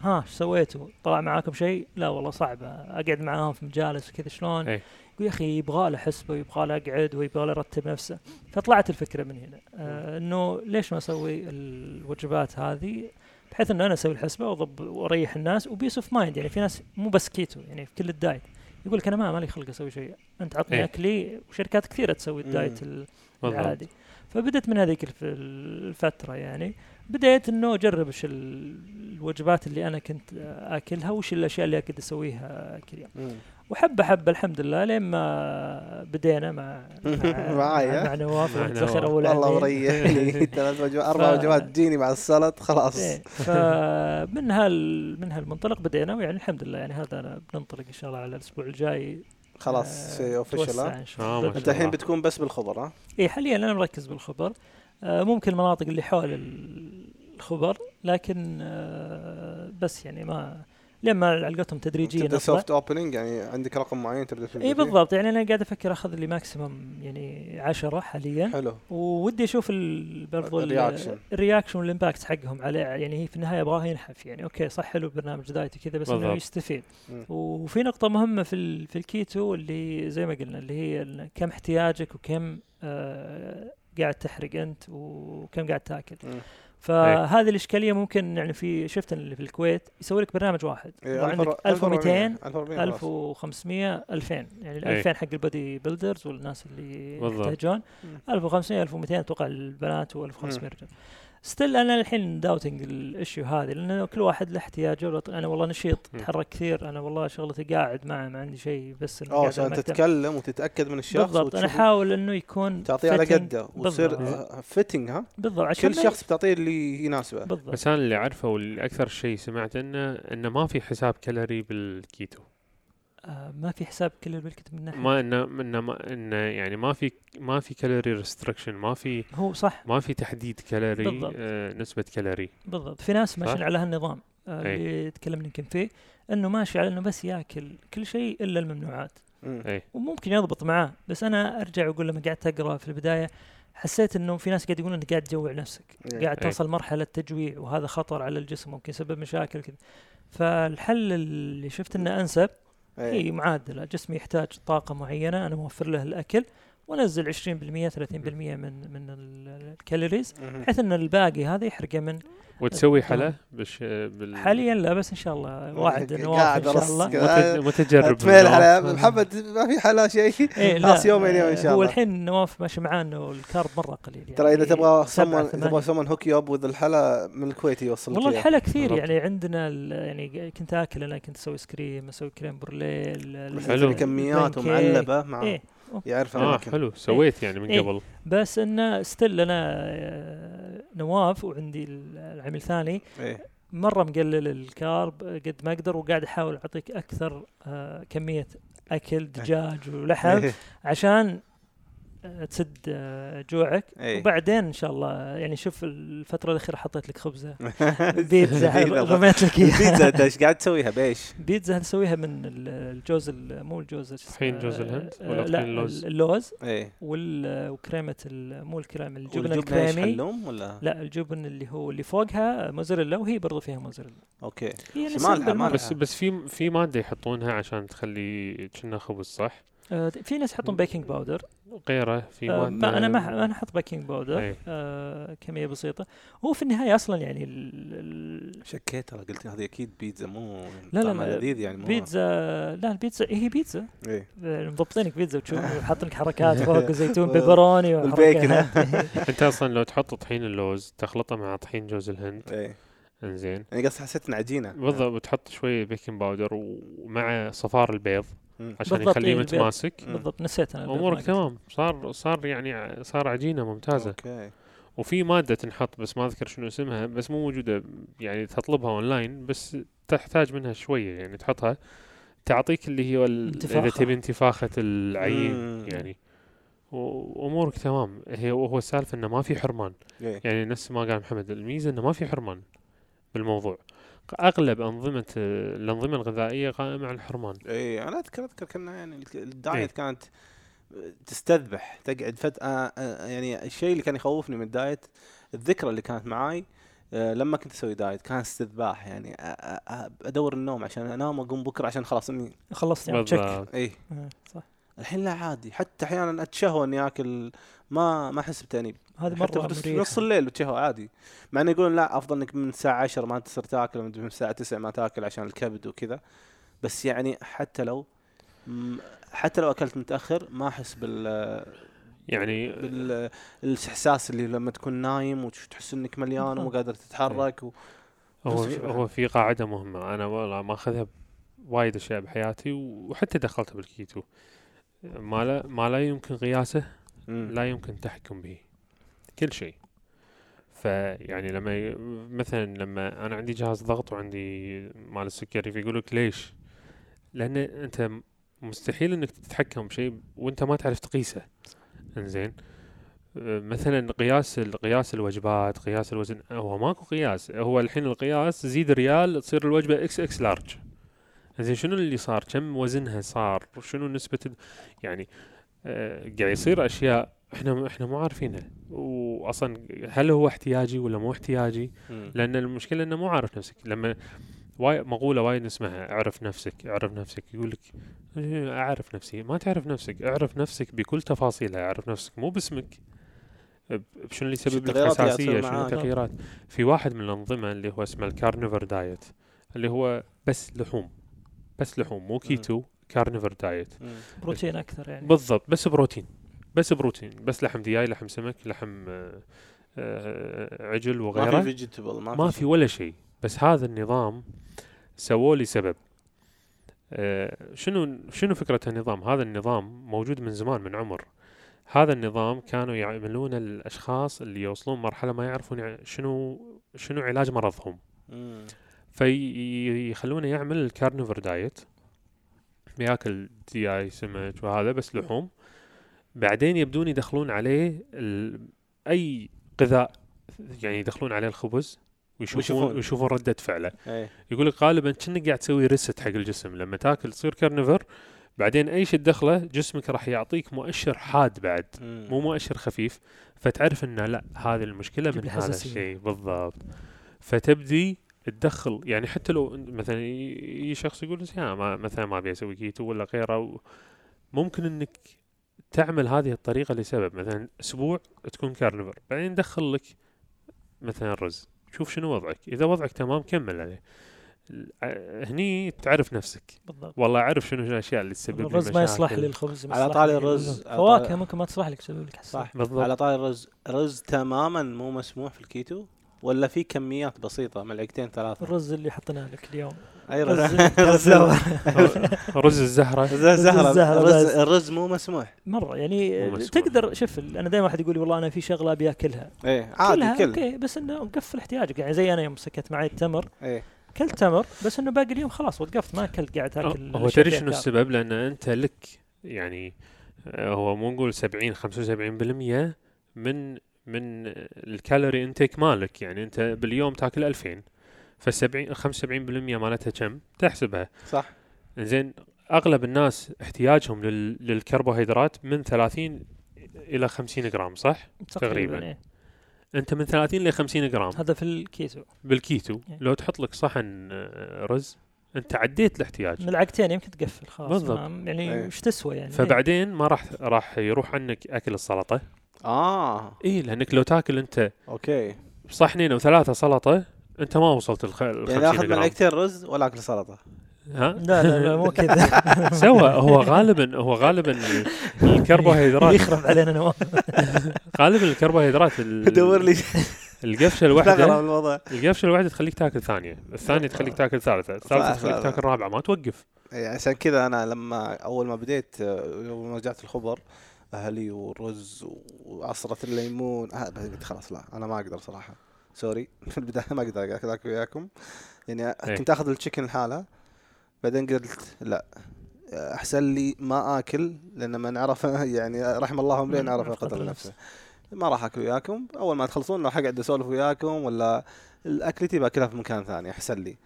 S3: ها إيش سويتوا؟ طلع معاكم شيء؟ لا والله صعب أقعد معاهم في مجالس وكذا شلون؟
S2: إيه.
S3: يقول يا أخي يبغى له حسبه ويبغى له أقعد ويبغى له يرتب نفسه فطلعت الفكرة من هنا آه إنه ليش ما أسوي الوجبات هذه بحيث إنه أنا أسوي الحسبة وأضب وأريح الناس و peace of mind يعني في ناس مو بس كيتو يعني في كل الدايت يقول لك أنا ما مالي خلق أسوي شيء أنت عطني
S2: إيه.
S3: أكلي وشركات كثيرة تسوي. الدايت. العادي فبدت من هذيك الف- الفترة يعني بديت إنه أجرب إيش ال- الوجبات اللي أنا كنت آكلها وش الأشياء اللي أقدر أسويها كل يوم. وحبه حبه الحمد لله لين ما بدينا مع مع,
S1: معايا.
S3: مع نواف. أول
S1: والله. مريحني ثلاث وجبات
S3: أربع
S1: وجبات تجيني مع السلط خلاص
S3: إيه، فمن هال من هالمنطلق بدينا ويعني الحمد لله يعني هذا أنا بننطلق إن شاء الله على الأسبوع الجاي
S1: خلاص
S3: آه،
S1: شيء اوفيشال
S2: آه،
S3: الله.
S2: أنت
S1: الحين
S2: الله.
S1: بتكون بس بالخضر ها
S3: اي حاليا أنا مركز بالخبر آه ممكن المناطق اللي حول ال- الخبر لكن آه بس يعني ما لما على قولتهم تدريجيا تبدأ.
S1: سوفت اوبننج يعني عندك رقم معين تبدأ فيه
S3: اي بالضبط يعني أنا قاعد أفكر أخذ لي maximum يعني عشرة حاليا
S1: حلو
S3: ودي أشوف ال- برضو ال-
S1: ال
S3: reaction. ال reaction وال impact حقهم عليه يعني هي في النهاية ابغاه ينحف يعني أوكي صح حلو برنامج دايتي كذا بس
S2: إنه.
S3: يستفيد
S1: مم.
S3: وفي نقطة مهمة في ال- في الكيتو اللي زي ما قلنا اللي هي كم احتياجك وكم آه قاعد تحرق أنت وكم قاعد تاكل
S1: مم.
S3: فهذه الإشكالية ممكن يعني في شفت اللي في الكويت يسوي لك برنامج واحد
S1: إيه،
S3: وعندك
S1: 1400
S3: 1200
S1: 1400 خلاص.
S3: 1500 2000 يعني ال
S2: أي.
S3: 2000 حق ال body builders والناس اللي. يحتاجون
S1: مم.
S3: 1500 1200 أتوقع البنات و1500 رجال still أنا الحين doubting ال issue هذه لأن كل واحد له احتياجه أنا والله نشيط. أتحرك كثير أنا والله شغلتي قاعد ما ما عندي شيء بس آه
S1: عشان. تتكلم وتتأكد من الشخص
S3: بالضبط
S1: أنا
S3: أحاول إنه يكون
S1: تعطيه على. قده وتصير
S3: بالضبط.
S1: fitting ها
S3: بالضبط عشان
S1: كل شخص بتعطيه اللي يناسبه
S3: بالضبط
S2: بس أنا اللي أعرفه واللي أكثر شيء سمعت انه إنه ما في حساب كالوري بالكيتو
S3: آه ما في حساب كل بالكتب من ناحية
S2: ما انه إنه ما إنه يعني ما في ما في calorie restriction ما في
S3: هو صح
S2: ما في تحديد كالوري
S3: بالضبط.
S2: آه نسبة كالوري
S3: بالضبط في ناس ماشيين؟ على هالنظام آه
S2: أي.
S3: اللي تكلمنا يمكن فيه إنه ماشي على إنه بس ياكل كل شيء إلا الممنوعات
S1: مم.
S2: إي
S3: وممكن يضبط معاه بس أنا أرجع وأقول لما قعدت أقرأ في البداية حسيت إنه في ناس قاعد يقولون إنك قاعد تجوع نفسك
S1: إيه.
S3: قاعد
S2: أي.
S3: توصل مرحلة تجويع وهذا خطر على الجسم ممكن يسبب مشاكل كذا فالحل اللي شفت إنه
S1: أنسب.
S3: هي معادلة جسمي يحتاج طاقة معينة أنا موفر له الأكل. وانزل 20% 30% من من ال- الكالوريز. بحيث إن الباقي هذا يحرقه من
S2: وتسوي. حلا بش بال
S3: حاليا لا بس إن شاء الله
S1: قاعد
S3: نواف إن شاء الله
S2: متجرب
S1: تميل محمد ما في حلا شيء
S3: إيه لا
S1: خلاص يومين يوم إن شاء
S3: هو
S1: الله
S3: الحين نواف ماشي معاه انه الكارب مرة قليل يعني
S1: ترى إذا تبغى
S3: ثمانية.
S1: تبغى سمون هوك يوب وذ الحلا من الكويت يوصل
S3: والله. الحلا كثير
S2: بالضبط.
S3: يعني عندنا ال- يعني كنت آكل أنا كنت أسوي سكريم أسوي كريم ال- ال-
S1: بس
S2: حلو.
S1: كميات. ومعلبه مع
S3: إيه
S1: يعرف
S2: آه
S1: الاماكن
S2: حلو. سويت يعني من
S3: إيه.
S2: قبل.
S3: بس انه ستيل أنا آه، نواف وعندي ال- العميل ثاني.
S1: إيه.
S3: مرة مقلل الكارب قد ما أقدر وقاعد أحاول أعطيك أكثر آه، كمية أكل دجاج ولحم
S1: إيه.
S3: عشان تسد آه، جوعك
S1: إيه.
S3: وبعدين إن شاء الله يعني شوف الفترة الأخيرة حطيت لك خبزة بيتزا
S1: بيتزا.
S3: رميت لك إياها
S1: أنت إيش قاعد تسويها بإيش؟
S3: بيتزا نسويها من ال- الجوز ال- مو الجوز؟
S2: طحين جوز الهند
S3: آه،
S2: ولا
S3: لا
S2: اللوز؟
S3: اللوز
S1: إيه
S3: وال- وكريمة مو الكريم الجبن الكريمي
S1: حلوم ولا؟
S3: لا الجبن اللي هو اللي فوقها موزاريلا وهي برضو فيها موزاريلا
S1: أوكي مالها-. مالها.
S2: بس بس في في مادة يحطونها عشان تخلي كنا خبز صح؟
S3: آه، في ناس يحطون baking powder
S2: غيره في
S3: آه، ما أنا ما ما أحط baking powder
S2: أي.
S3: آه، كمية بسيطة. هو في النهاية أصلا يعني ال- ال-
S1: شكيت ترى قلت هذه أكيد بيتزا مو
S3: لا، لا،
S1: لذيذ يعني مو
S3: بيتزا لا البيتزا هي بيتزا.
S1: إيه.
S3: آه، مضبطينك بيتزا وتشوف حاطين لك حركات فوق زيتون
S1: وال-
S3: pepperoni
S1: وال
S3: bacon،.
S2: أنت أصلا لو تحط طحين اللوز تخلطه مع طحين جوز الهند.
S1: إيه.
S2: إنزين.
S1: يعني قصدي حسيت ان عجينة.
S2: بالضبط وتحط شوية baking powder ومع صفار البيض. عشان
S3: بالضبط،
S2: يخليه
S3: إيه،.
S2: متماسك.
S3: بالضبط نسيت أنا
S2: امورك. تمام. صار صار يعني صار عجينة ممتازة.
S1: okay.
S2: وفي مادة تنحط بس ما أذكر شنو اسمها بس مو موجودة يعني تطلبها أونلاين بس تحتاج منها شوية يعني تحطها. تعطيك اللي هي
S3: إذا.
S2: تبي انتفاخة العين
S1: مم.
S2: يعني. وأمورك تمام. هي وهو السالفة إنه ما في حرمان.
S1: إيه.
S2: يعني نفس ما قال محمد الميزة إنه ما في حرمان بالموضوع. أغلب أنظمة الأنظمة الغذائية قائمة على الحرمان.
S1: إيه أنا اذكر أذكر كنا يعني الك-
S2: إيه.
S1: ال diet كانت تستذبح تقعد فت آه آه يعني الشيء اللي كان يخوفني من ال diet الذكرى اللي كانت معاي لما كنت أسوي diet كان استذباح يعني أدور النوم عشان أنام واقوم بكرة عشان خلاص إني
S3: خلصت يعني تشك
S2: بالضبط
S1: إيه
S3: آه، صح.
S1: الحين لا عادي. حتى أحيانا اتشهى إني آكل ما ما أحس بتأنيب.
S3: هذه
S1: حتى
S3: مرة
S1: في نص- في
S3: مريحة.
S1: نص الليل وتشهى عادي. مع إنه يقولون لا أفضل إنك من الساعة 10 ما تصير تاكل من الساعة 9 ما تأكل عشان الكبد وكذا. بس يعني حتى لو حتى لو أكلت متأخر ما أحس بال
S2: يعني
S1: الإحساس اللي لما تكون نايم وتحس إنك مليان ومو
S3: بالضبط.
S1: قادر تتحرك و...
S2: هو هو في قاعدة مهمة. أنا والله ماخذها وايد أشياء بحياتي وحتى دخلتها بالكيتو. ما لا ما لا يمكن قياسه
S1: مم.
S2: لا يمكن التحكم به. كل شيء. فيعني لما ي- مثلا لما أنا عندي جهاز ضغط وعندي مال السكري فيقول لك ليش؟ لأن أنت مستحيل إنك تتحكم بشيء وأنت ما تعرف تقيسه. إنزين؟ مثلا قياس قياس الوجبات قياس الوزن هو ماكو قياس. هو الحين القياس زيد ريال تصير الوجبة إكس إكس لارج. زين شنو اللي صار؟ كم وزنها صار؟ وشنو نسبة ال- يعني آه، قاعد يصير أشياء إحنا إحنا مو عارفينها. واصلا هل هو احتياجي ولا مو احتياجي. لأن المشكلة إنه مو عارف نفسك. لما واي مقولة وايد نسمعها اعرف نفسك اعرف نفسك. يقول لك إيه، أعرف نفسي. ما تعرف نفسك. اعرف نفسك بكل تفاصيلها. اعرف نفسك مو باسمك. بشنو اللي يسبب لك
S1: حساسية؟
S2: شنو. التغييرات في واحد من الأنظمة اللي هو اسمه ال carnivore diet اللي هو بس لحوم. بس لحوم مو keto carnivore
S1: diet.
S3: بروتين أكثر يعني.
S2: بالضبط بس بروتين بس بروتين بس لحم دياي لحم سمك لحم آه، آه، عجل
S1: ما
S2: وغيره.
S1: في vegetable ما,
S2: ما في ولا شيء. بس هذا النظام سووا لي سبب آه، شنو شنو فكرة النظام؟ هذا النظام موجود من زمان من عمر. هذا النظام كانوا يعملون الأشخاص اللي يوصلون مرحلة ما يعرفون يع- شنو شنو علاج مرضهم.
S1: مم.
S2: فيخلونه يعمل ال carnivore diet بياكل دياي سمك وهذا بس لحوم بعدين يبدون يدخلون عليه. أي غذاء يعني يدخلون عليه الخبز ويشوفون
S1: ويشوفون.
S2: ردة فعله
S1: إيه
S2: يقول لك غالبا كأنك قاعد تسوي reset حق الجسم لما تاكل تصير carnivore بعدين أي شيء تدخله جسمك راح يعطيك مؤشر حاد بعد
S1: مم.
S2: مو مؤشر خفيف فتعرف إنه لا هذه
S3: المشكلة
S2: من هذا. الشيء بالضبط فتبدي تدخل يعني حتى لو مثلا ي- ي شخص يقول يا ما مثلا ما أبي أسوي كيتو ولا غيره. ممكن إنك تعمل هذه الطريقة لسبب مثلا أسبوع تكون carnivore بعدين ندخل لك مثلا رز. شوف شنو وضعك. إذا وضعك تمام كمل عليه. هني تعرف نفسك.
S3: بالضبط.
S2: والله أعرف شنو الأشياء اللي تسبب لي
S3: الرز ما يصلح. للخبز
S1: على طاري الرز-
S3: فواكه ممكن ما تصلح لك تسبب لك حساسيه
S2: بالضبط.
S1: على طاري الرز رز تماما مو مسموح في الكيتو؟ ولا في كميات بسيطة ملعقتين ثلاثة؟
S3: الرز اللي حطيناه لك اليوم.
S1: اي
S3: رز
S1: رز
S3: رز
S2: رز الزهرة.
S1: الزهرة
S3: الزهرة
S1: الرز. الرز مو مسموح.
S3: مرة يعني
S2: مو مسموح.
S3: تقدر شوف ال- أنا دائما واحد يقول لي والله أنا في شغلة أبي أكلها.
S1: إيه
S3: كلها؟
S1: عادي كل.
S3: okay بس إنه مقفل احتياجك. يعني زي أنا يوم سكت معي التمر.
S1: إيه.
S3: كلت تمر بس إنه باقي اليوم خلاص وقفت ما أكلت قاعد آكل
S2: هو تدري شنو. السبب؟ لأن أنت لك يعني آه، هو مو نقول 70 75% من من ال calorie intake مالك. يعني انت باليوم تاكل 2000 ف 70 75% مالتها كم؟ تحسبها.
S1: صح.
S2: زين أغلب الناس احتياجهم لل للكربوهيدرات من 30 إلى 50 جرام صح؟ تقريباً.
S3: إيه.
S2: أنت من 30 ل 50 جرام.
S3: هذا في الكيتو.
S2: بالكيتو.
S3: إيه.
S2: لو تحط لك صحن آه، رز أنت عديت الاحتياج.
S3: ملعقتين يمكن تقفل خلاص.
S2: بالضبط.
S3: يعني. وش تسوى يعني.
S2: فبعدين ما راح راح يروح عنك أكل السلطة.
S1: آه.
S2: إي لأنك لو تاكل أنت
S1: okay.
S2: صحنين أو ثلاثة سلطة أنت ما وصلت الخ... ال
S1: يعني
S2: 50
S1: اخذ ملعقتين رز ولا اكل سلطة.
S2: ها؟
S3: لا لا لا مو كذا.
S2: سوى هو غالبا هو غالبا ال- الكربوهيدرات.
S3: يخرب علينا نواف
S2: غالبا الكربوهيدرات ال-
S1: دور لي. القفشة
S2: الواحده القفشة الواحده تخليك تاكل ثانية. الثانية تخليك تاكل ثالثة.
S1: الثالثة
S2: تخليك. تاكل رابعة ما توقف.
S1: عشان كذا أنا لما أول ما بديت آه، اول ما رجعت الخبر أهلي والرز وعصرة الليمون. آه، بعدين قلت خلاص لا أنا ما أقدر صراحة. سوري. في البداية ما أقدر أكل وياكم. يعني
S2: إيه.
S1: كنت آخذ التشيكن لحالة. بعدين قلت لا أحسن لي ما آكل لأن من عرف يعني رحم الله امرئ عرف قدر نفسه. ما راح أكل وياكم. أول ما تخلصون راح أقعد أسولف وياكم ولا الاكلتي باكلها في مكان ثاني أحسن لي.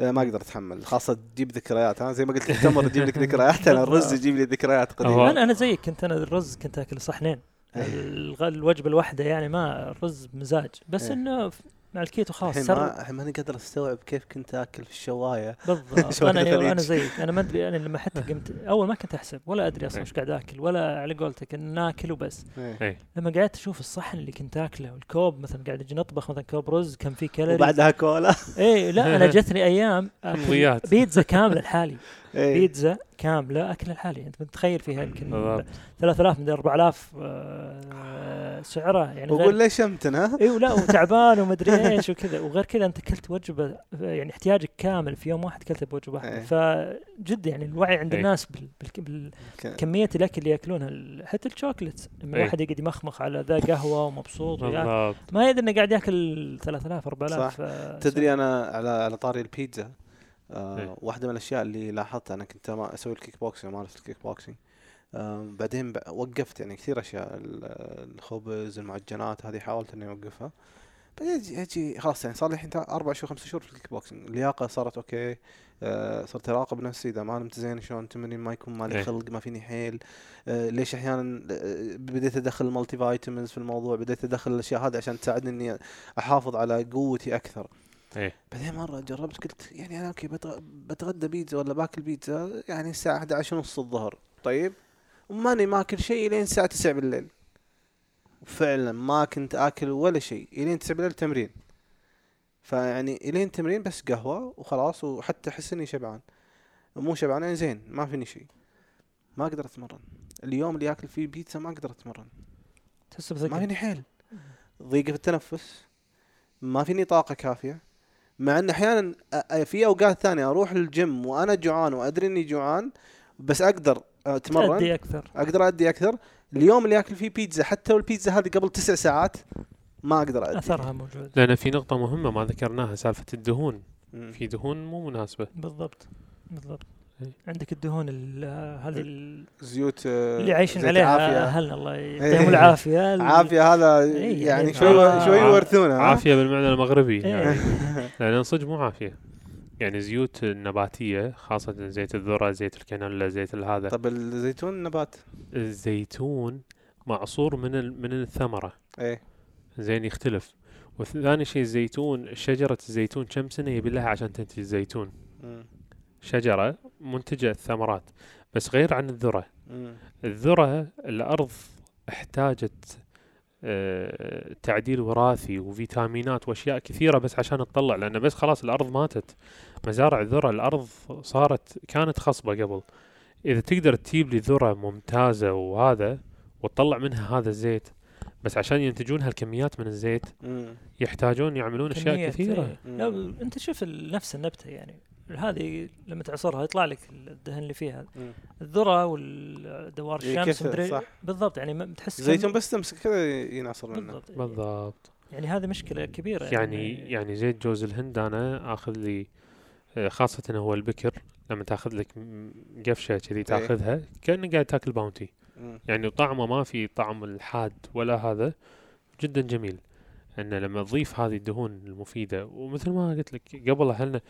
S1: ما أقدر أتحمل. خاصة تجيب ذكريات. ها زي ما قلت التمر يجيب لك ذكريات أنا الرز يجيب لي ذكريات قديمة.
S3: أنا أنا زيك كنت أنا الرز كنت اكل صحنين
S1: إيه.
S3: الغ- الوجبة الواحدة يعني ما الرز مزاج. بس
S1: إيه.
S3: إنه مع الكيتو خلاص
S1: الحين
S3: سر
S1: ما الحين ماني قادر أستوعب كيف كنت آكل في الشواية
S3: بالضبط أنا
S1: الخليج.
S3: أنا زيك أنا ما أدري أنا لما حتى قمت أول ما كنت أحسب ولا أدري أصلا
S2: إيه.
S3: إيش قاعد آكل ولا على قولتك إن ناكل وبس
S1: إيه.
S2: اي
S3: لما قعدت أشوف الصحن اللي كنت آكله والكوب مثلا قاعد أجي نطبخ مثلا كوب رز كم فيه كالوري
S1: وبعدها كولا
S3: اي لا أنا جتني
S2: أيام.
S3: بيتزا كاملة لحالي
S1: إيه.
S3: بيتزا كاملة أكل لحالي أنت متخيل فيها يمكن
S2: بالضبط.
S3: 3000 من 4000 آه، سعرها يعني
S1: وقول ليش شمتن ها
S3: اي ولا وتعبان ومدري إيش وكذا وغير كذا أنت اكلت وجبة يعني احتياجك كامل في يوم واحد كلته بوجبة واحدة
S1: إيه.
S3: فجد يعني الوعي عند
S2: إيه.
S3: الناس بال- بال- بكميه الأكل اللي يأكلونها حتى الشوكلت لما
S2: إيه.
S3: واحد يقعد يمخمخ على ذا قهوة ومبسوط ما يدري إنه قاعد يأكل 3000 4000
S1: صح.
S3: آه،
S1: تدري أنا على على طاري البيتزا آه
S2: إيه.
S1: واحدة من الأشياء اللي لاحظتها أنا كنت أسوي الكيك بوكسينج مارس الكيك بوكسينج. آه بعدين وقفت يعني كثير أشياء ال- الخبز المعجنات هذه حاولت إني أوقفها. بعدين أجي خلاص يعني صار لي الحين أربع شهور خمس شهور في الكيك بوكسينج. اللياقة صارت okay آه صرت أراقب نفسي إذا ما نمت زين شلون تمرين ما يكون مالي
S2: إيه.
S1: خلق ما فيني حيل. آه ليش أحيانا آه، بديت أدخل ال multivitamins في الموضوع بديت أدخل الأشياء هذه عشان تساعدني إني أحافظ على قوتي أكثر.
S2: إيه.
S1: بعدين مرة جربت قلت يعني أنا okay بتغ- بتغدى بيتزا ولا باكل بيتزا يعني الساعة 11 ونص الظهر. طيب؟ وماني ماكل شيء لين الساعة 9 بالليل. فعلا ما كنت آكل ولا شيء إلين 9 بالليل تمرين. فيعني إلين تمرين بس قهوة وخلاص وحتى أحس إني شبعان. مو شبعان يعني زين ما فيني شيء. ما أقدر أتمرن. اليوم اللي آكل فيه بيتزا ما أقدر أتمرن.
S3: تحس
S1: ما فيني حيل. ضيق في التنفس. ما فيني طاقة كافية. مع إن أحيانا في أوقات ثانية أروح للجيم وأنا جوعان وأدري إني جوعان بس أقدر أتمرن
S3: تأدي أكثر.
S1: أقدر أدي أكثر. اليوم اللي اكل فيه بيتزا حتى والبيتزا هذه قبل تسع ساعات ما أقدر أدي.
S3: أثرها موجود.
S2: لأن في نقطة مهمة ما ذكرناها سالفة الدهون.
S1: مم.
S2: في دهون مو مناسبة.
S3: بالضبط. بالضبط. عندك الدهون ال- هذه ال-
S1: زيوت آه،
S3: اللي عايشين عليها أهلنا الله
S1: إيه.
S3: يديهم العافية. ال-
S1: عافية هذا
S3: إيه،
S1: يعني
S3: يعني
S1: شوي شوي ها؟
S2: عافية بالمعنى المغربي
S3: إيه.
S2: يعني. لأن صدق مو عافية. يعني زيوت النباتية خاصة زيت الذرة زيت الكانولا زيت هذا.
S1: طب الزيتون نبات؟
S2: الزيتون معصور من ال- من الثمرة.
S1: إيه.
S2: زين يختلف. وثاني شيء الزيتون شجرة الزيتون كم سنة يبي لها عشان تنتج الزيتون
S1: مم.
S2: شجرة منتجة الثمرات بس غير عن الذرة
S1: مم.
S2: الذرة الأرض احتاجت آه، تعديل وراثي وفيتامينات وأشياء كثيرة بس عشان تطلع لأن بس خلاص الأرض ماتت مزارع الذرة الأرض صارت كانت خصبة قبل إذا تقدر تجيب لي ذرة ممتازة وهذا وتطلع منها هذا الزيت بس عشان ينتجون هالكميات من الزيت. يحتاجون يعملون
S3: أشياء
S2: كثيرة
S3: إيه. لا. أنت شوف نفس النبتة يعني هذه لما تعصرها يطلع لك الدهن اللي فيها.
S1: مم.
S3: الذرة والدوار
S1: إيه،
S3: الشمس مدري.
S1: صح.
S3: بالضبط يعني ما- تحس
S1: زيتون بس تمسك كذا ينعصر منه.
S3: بالضبط.
S2: بالضبط.
S3: يعني هذه مشكلة كبيرة.
S2: يعني يعني زيت جوز الهند أنا آخذ لي آه، خاصة هو البكر لما تأخذ لك قفشة كذي تأخذها كأنك قاعد تأكل باونتي.
S1: مم.
S2: يعني طعمه ما في طعم الحاد ولا هذا جدا جميل. ان لما تضيف هذه الدهون المفيدة ومثل ما قلت لك قبل اهلنا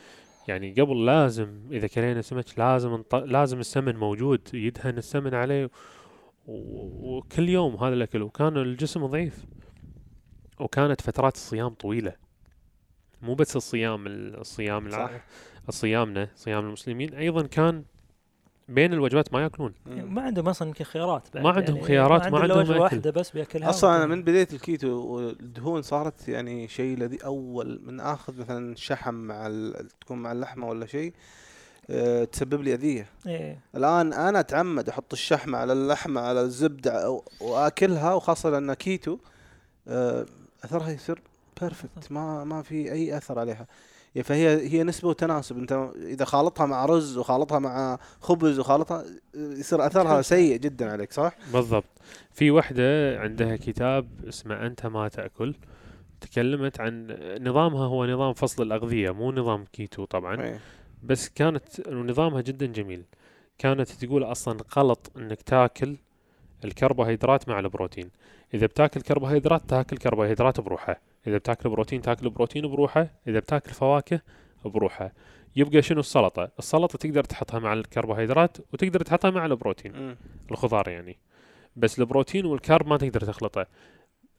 S2: يعني قبل لازم إذا كلينا سمك لازم نط... لازم السمن موجود يدهن السمن عليه و... وكل يوم هذا الأكل. وكان الجسم ضعيف. وكانت فترات الصيام طويلة. مو بس الصيام الصيام الع... صيامنا صيام المسلمين. أيضا كان بين الوجبات ما يأكلون
S1: مم.
S3: ما عندهم أصلا يمكن خيارات بعد
S2: ما عندهم
S3: يعني
S2: خيارات، ما عندهم
S3: وجبه
S2: أكل.
S3: واحدة بس
S1: بيأكلها أصلا
S3: أنا.
S1: من بداية الكيتو والدهون صارت يعني شيء الذي أول من آخذ مثلا شحم مع ال- تكون مع اللحمة ولا شيء أه تسبب لي أذية
S3: إيه
S1: الآن أنا أتعمد أحط الشحمه على اللحمة على الزبدة وأكلها وخاصة لأن كيتو أه أثرها يصير perfect ما ما في أي أثر عليها يعني فهي هي نسبة وتناسب. أنت إذا خالطها مع رز وخالطها مع خبز وخالطها يصير
S3: أثرها.
S1: سيء جدا عليك صح؟
S2: بالضبط. في وحدة عندها كتاب اسمه أنت ما تأكل. تكلمت عن نظامها هو نظام فصل الأغذية مو نظام كيتو طبعا.
S1: إيه.
S2: بس كانت نظامها جدا جميل. كانت تقول أصلا غلط أنك تاكل الكربوهيدرات مع البروتين. إذا بتاكل كربوهيدرات تاكل كربوهيدرات بروحه. إذا بتاكل بروتين تاكل بروتين بروحه. إذا بتاكل فواكه بروحه. يبقى شنو السلطة؟ السلطة تقدر تحطها مع الكربوهيدرات وتقدر تحطها مع البروتين.
S1: مم.
S2: الخضار يعني. بس البروتين والكارب ما تقدر تخلطه.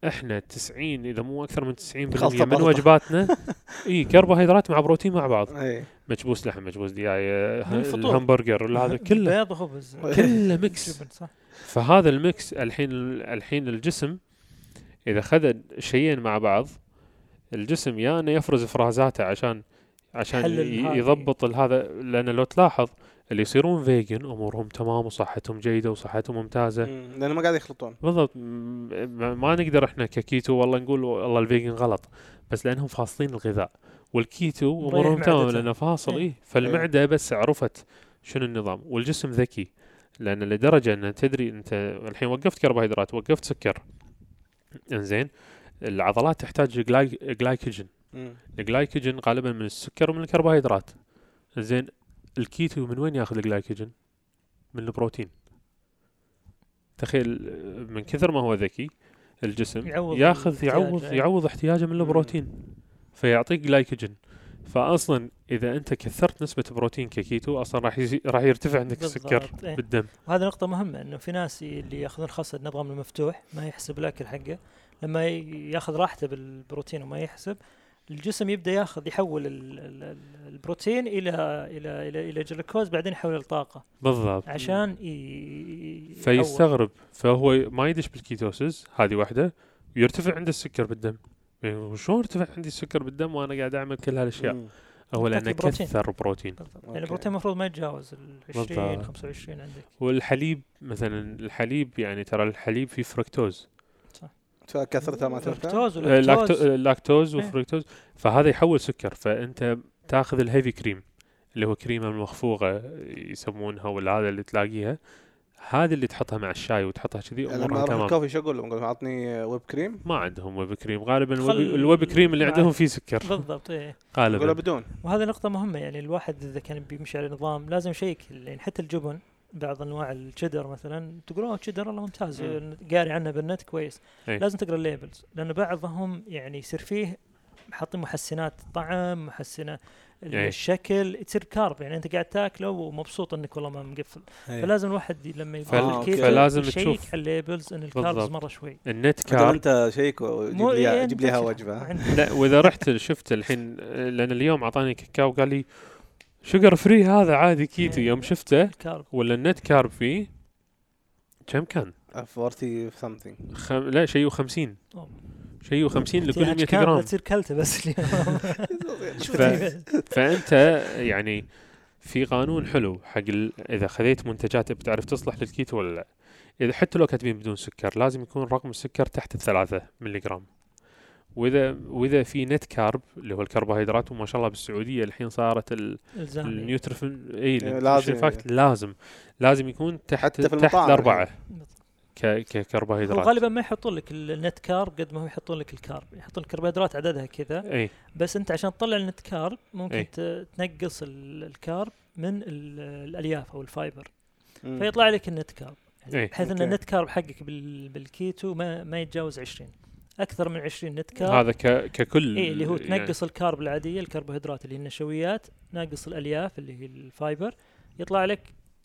S2: إحنا 90 إذا مو أكثر من 90%
S1: خلطة
S2: من. وجباتنا إي كربوهيدرات مع بروتين مع بعض.
S1: إيه
S2: مكبوس لحم مكبوس دياي. الهمبرجر هذا كله.
S3: بيض وخبز.
S2: كله ميكس. فهذا الميكس الحين الحين الجسم إذا خذ شيئين مع بعض الجسم يا انه يفرز إفرازاته عشان عشان. يضبط هذا لأن لو تلاحظ اللي يصيرون vegan أمورهم تمام وصحتهم جيدة وصحتهم ممتازة
S1: مم. لأنه ما قاعد يخلطون
S2: بالضبط ما نقدر إحنا ككيتو والله نقول والله ال vegan غلط بس لأنهم فاصلين الغذاء والكيتو أمورهم تمام. لأنه فاصل
S3: إيه.
S2: إيه فالمعدة بس عرفت شنو النظام والجسم ذكي لأن لدرجة إن تدري أنت الحين وقفت كربوهيدرات وقفت سكر إنزين العضلات تحتاج gly- glycogen.
S1: ال
S2: glycogen غالبا من السكر ومن الكربوهيدرات. زين الكيتو من وين ياخذ الجلايكوجين؟ من البروتين. تخيل من كثر ما هو ذكي الجسم
S3: يعوض
S2: ياخذ يعوض
S3: أي.
S2: يعوض احتياجه من البروتين فيعطيك جلايكوجين. فأصلا إذا أنت كثرت نسبة بروتين ككيتو أصلا راح يزي... راح يرتفع عندك السكر
S3: إيه.
S2: بالدم.
S3: وهذه نقطة مهمة إنه في ناس اللي يأخذون خاصة نظام المفتوح ما يحسب الأكل حقه. لما يأخذ راحته بالبروتين وما يحسب الجسم يبدأ يأخذ يحول ال- ال- ال- البروتين إلى إلى إلى إلى جلوكوز بعدين يحوله لطاقة
S2: بالضبط.
S3: عشان ي- يحول.
S2: فيستغرب فهو ما يدش بال ketosis هذه واحدة ويرتفع عنده السكر بالدم. وشلون ارتفع عندي السكر بالدم وأنا قاعد أعمل كل هالأشياء.
S1: مم.
S2: هو
S3: لأنه.
S2: كثر بروتين.
S3: يعني البروتين المفروض ما يتجاوز ال 20
S2: بالضبط.
S3: 25 عندك.
S2: والحليب مثلا الحليب يعني ترى الحليب فيه فركتوز
S1: فكثرتها ما تنفع؟
S3: فركتوز
S2: آه،
S3: و
S2: lactose lacto- آه،
S3: إيه.
S2: وفركتوز. فهذا يحول سكر فأنت تاخذ ال heavy cream اللي هو كريمه المخفوقة يسمونها ولا هذا اللي تلاقيها. هذه اللي تحطها مع الشاي وتحطها كذي
S1: يعني لما
S2: امورها
S1: أروح
S2: تمام.
S1: ال coffee شو أقول؟ لهم؟ أقول لهم اعطني whipped cream
S2: ما عندهم whipped cream غالبا
S3: خل-
S2: ال whipped, ال whipped
S3: cream اللي
S2: عندهم فيه سكر.
S3: بالضبط إيه.
S1: أقول له
S2: غالبا
S1: بدون.
S3: وهذه نقطة مهمة يعني الواحد إذا كان بيمشي على نظام لازم ي check يعني حتى الجبن بعض أنواع الشيدر مثلا تقول أوه شيدر والله ممتاز
S1: مم.
S3: قاري عنه بالنت كويس.
S2: أي.
S3: لازم تقرأ الليبلز لأن بعضهم يعني يصير فيه حاطين محسنات طعم محسنة
S2: أي.
S3: الشكل تصير كارب يعني أنت قاعد تاكله ومبسوط إنك والله ما مقفل فلازم الواحد لما
S1: أوكي.
S3: الكيتو
S2: فلازم تشوف.
S3: على الليبلز إن الكاربز. مرة شوي
S2: النت
S1: كار
S2: كارب
S1: أنت شيك وجيب
S3: مو-
S1: لي
S3: إيه،
S1: جيب
S3: أنت
S1: وجبه
S2: لا وإذا رحت شفت الحين لأن اليوم أعطاني كاكاو وقال لي شوجر فري هذا عادي كيتو
S3: إيه.
S2: يوم شفته
S3: الكارب
S2: ولا النت كارب فيه كم كان؟
S1: 40 something
S2: خم... لا شيء و50
S3: أوه.
S2: شيء و50 لكل 100
S3: كان
S2: جرام.
S3: تصير كلته بس اليوم.
S2: ف... فأنت يعني في قانون حلو حق ال... إذا خذيت منتجات بتعرف تصلح للكيتو ولا لا. إذا حتى لو كاتبين بدون سكر لازم يكون رقم السكر تحت الثلاثة ملي جرام واذا وإذا في نت كارب اللي هو الكربوهيدرات وما شاء الله بالسعودية الحين صارت ال...
S3: الزامي
S2: النيوترفين إي
S1: إيه، لازم.
S2: فاكت لازم. لازم يكون تحت
S1: حتى في
S2: تحت
S1: المطاعم الأربعة.
S2: ك... ككربوهيدرات
S3: وغالبا ما يحطون لك ال net carb قد ما هو يحطون لك ال carb يحطون الكربوهيدرات عددها كذا
S2: إي
S3: بس أنت عشان تطلع ال net carb
S2: ممكن.
S3: ت- تنقص ال- ال carb من ال- الألياف أو ال fiber
S1: مم.
S3: فيطلع لك ال net carb
S2: يعني.
S3: بحيث إن.
S1: ال
S3: net carb حقك بال- بالكيتو ما ما يتجاوز 20 أكثر من 20 net carb
S2: هذا ك... ككل
S3: إي اللي هو
S2: يعني
S3: تنقص ال carb العادية الكربوهيدرات اللي هي النشويات ناقص الألياف اللي هي ال fiber يطلع لك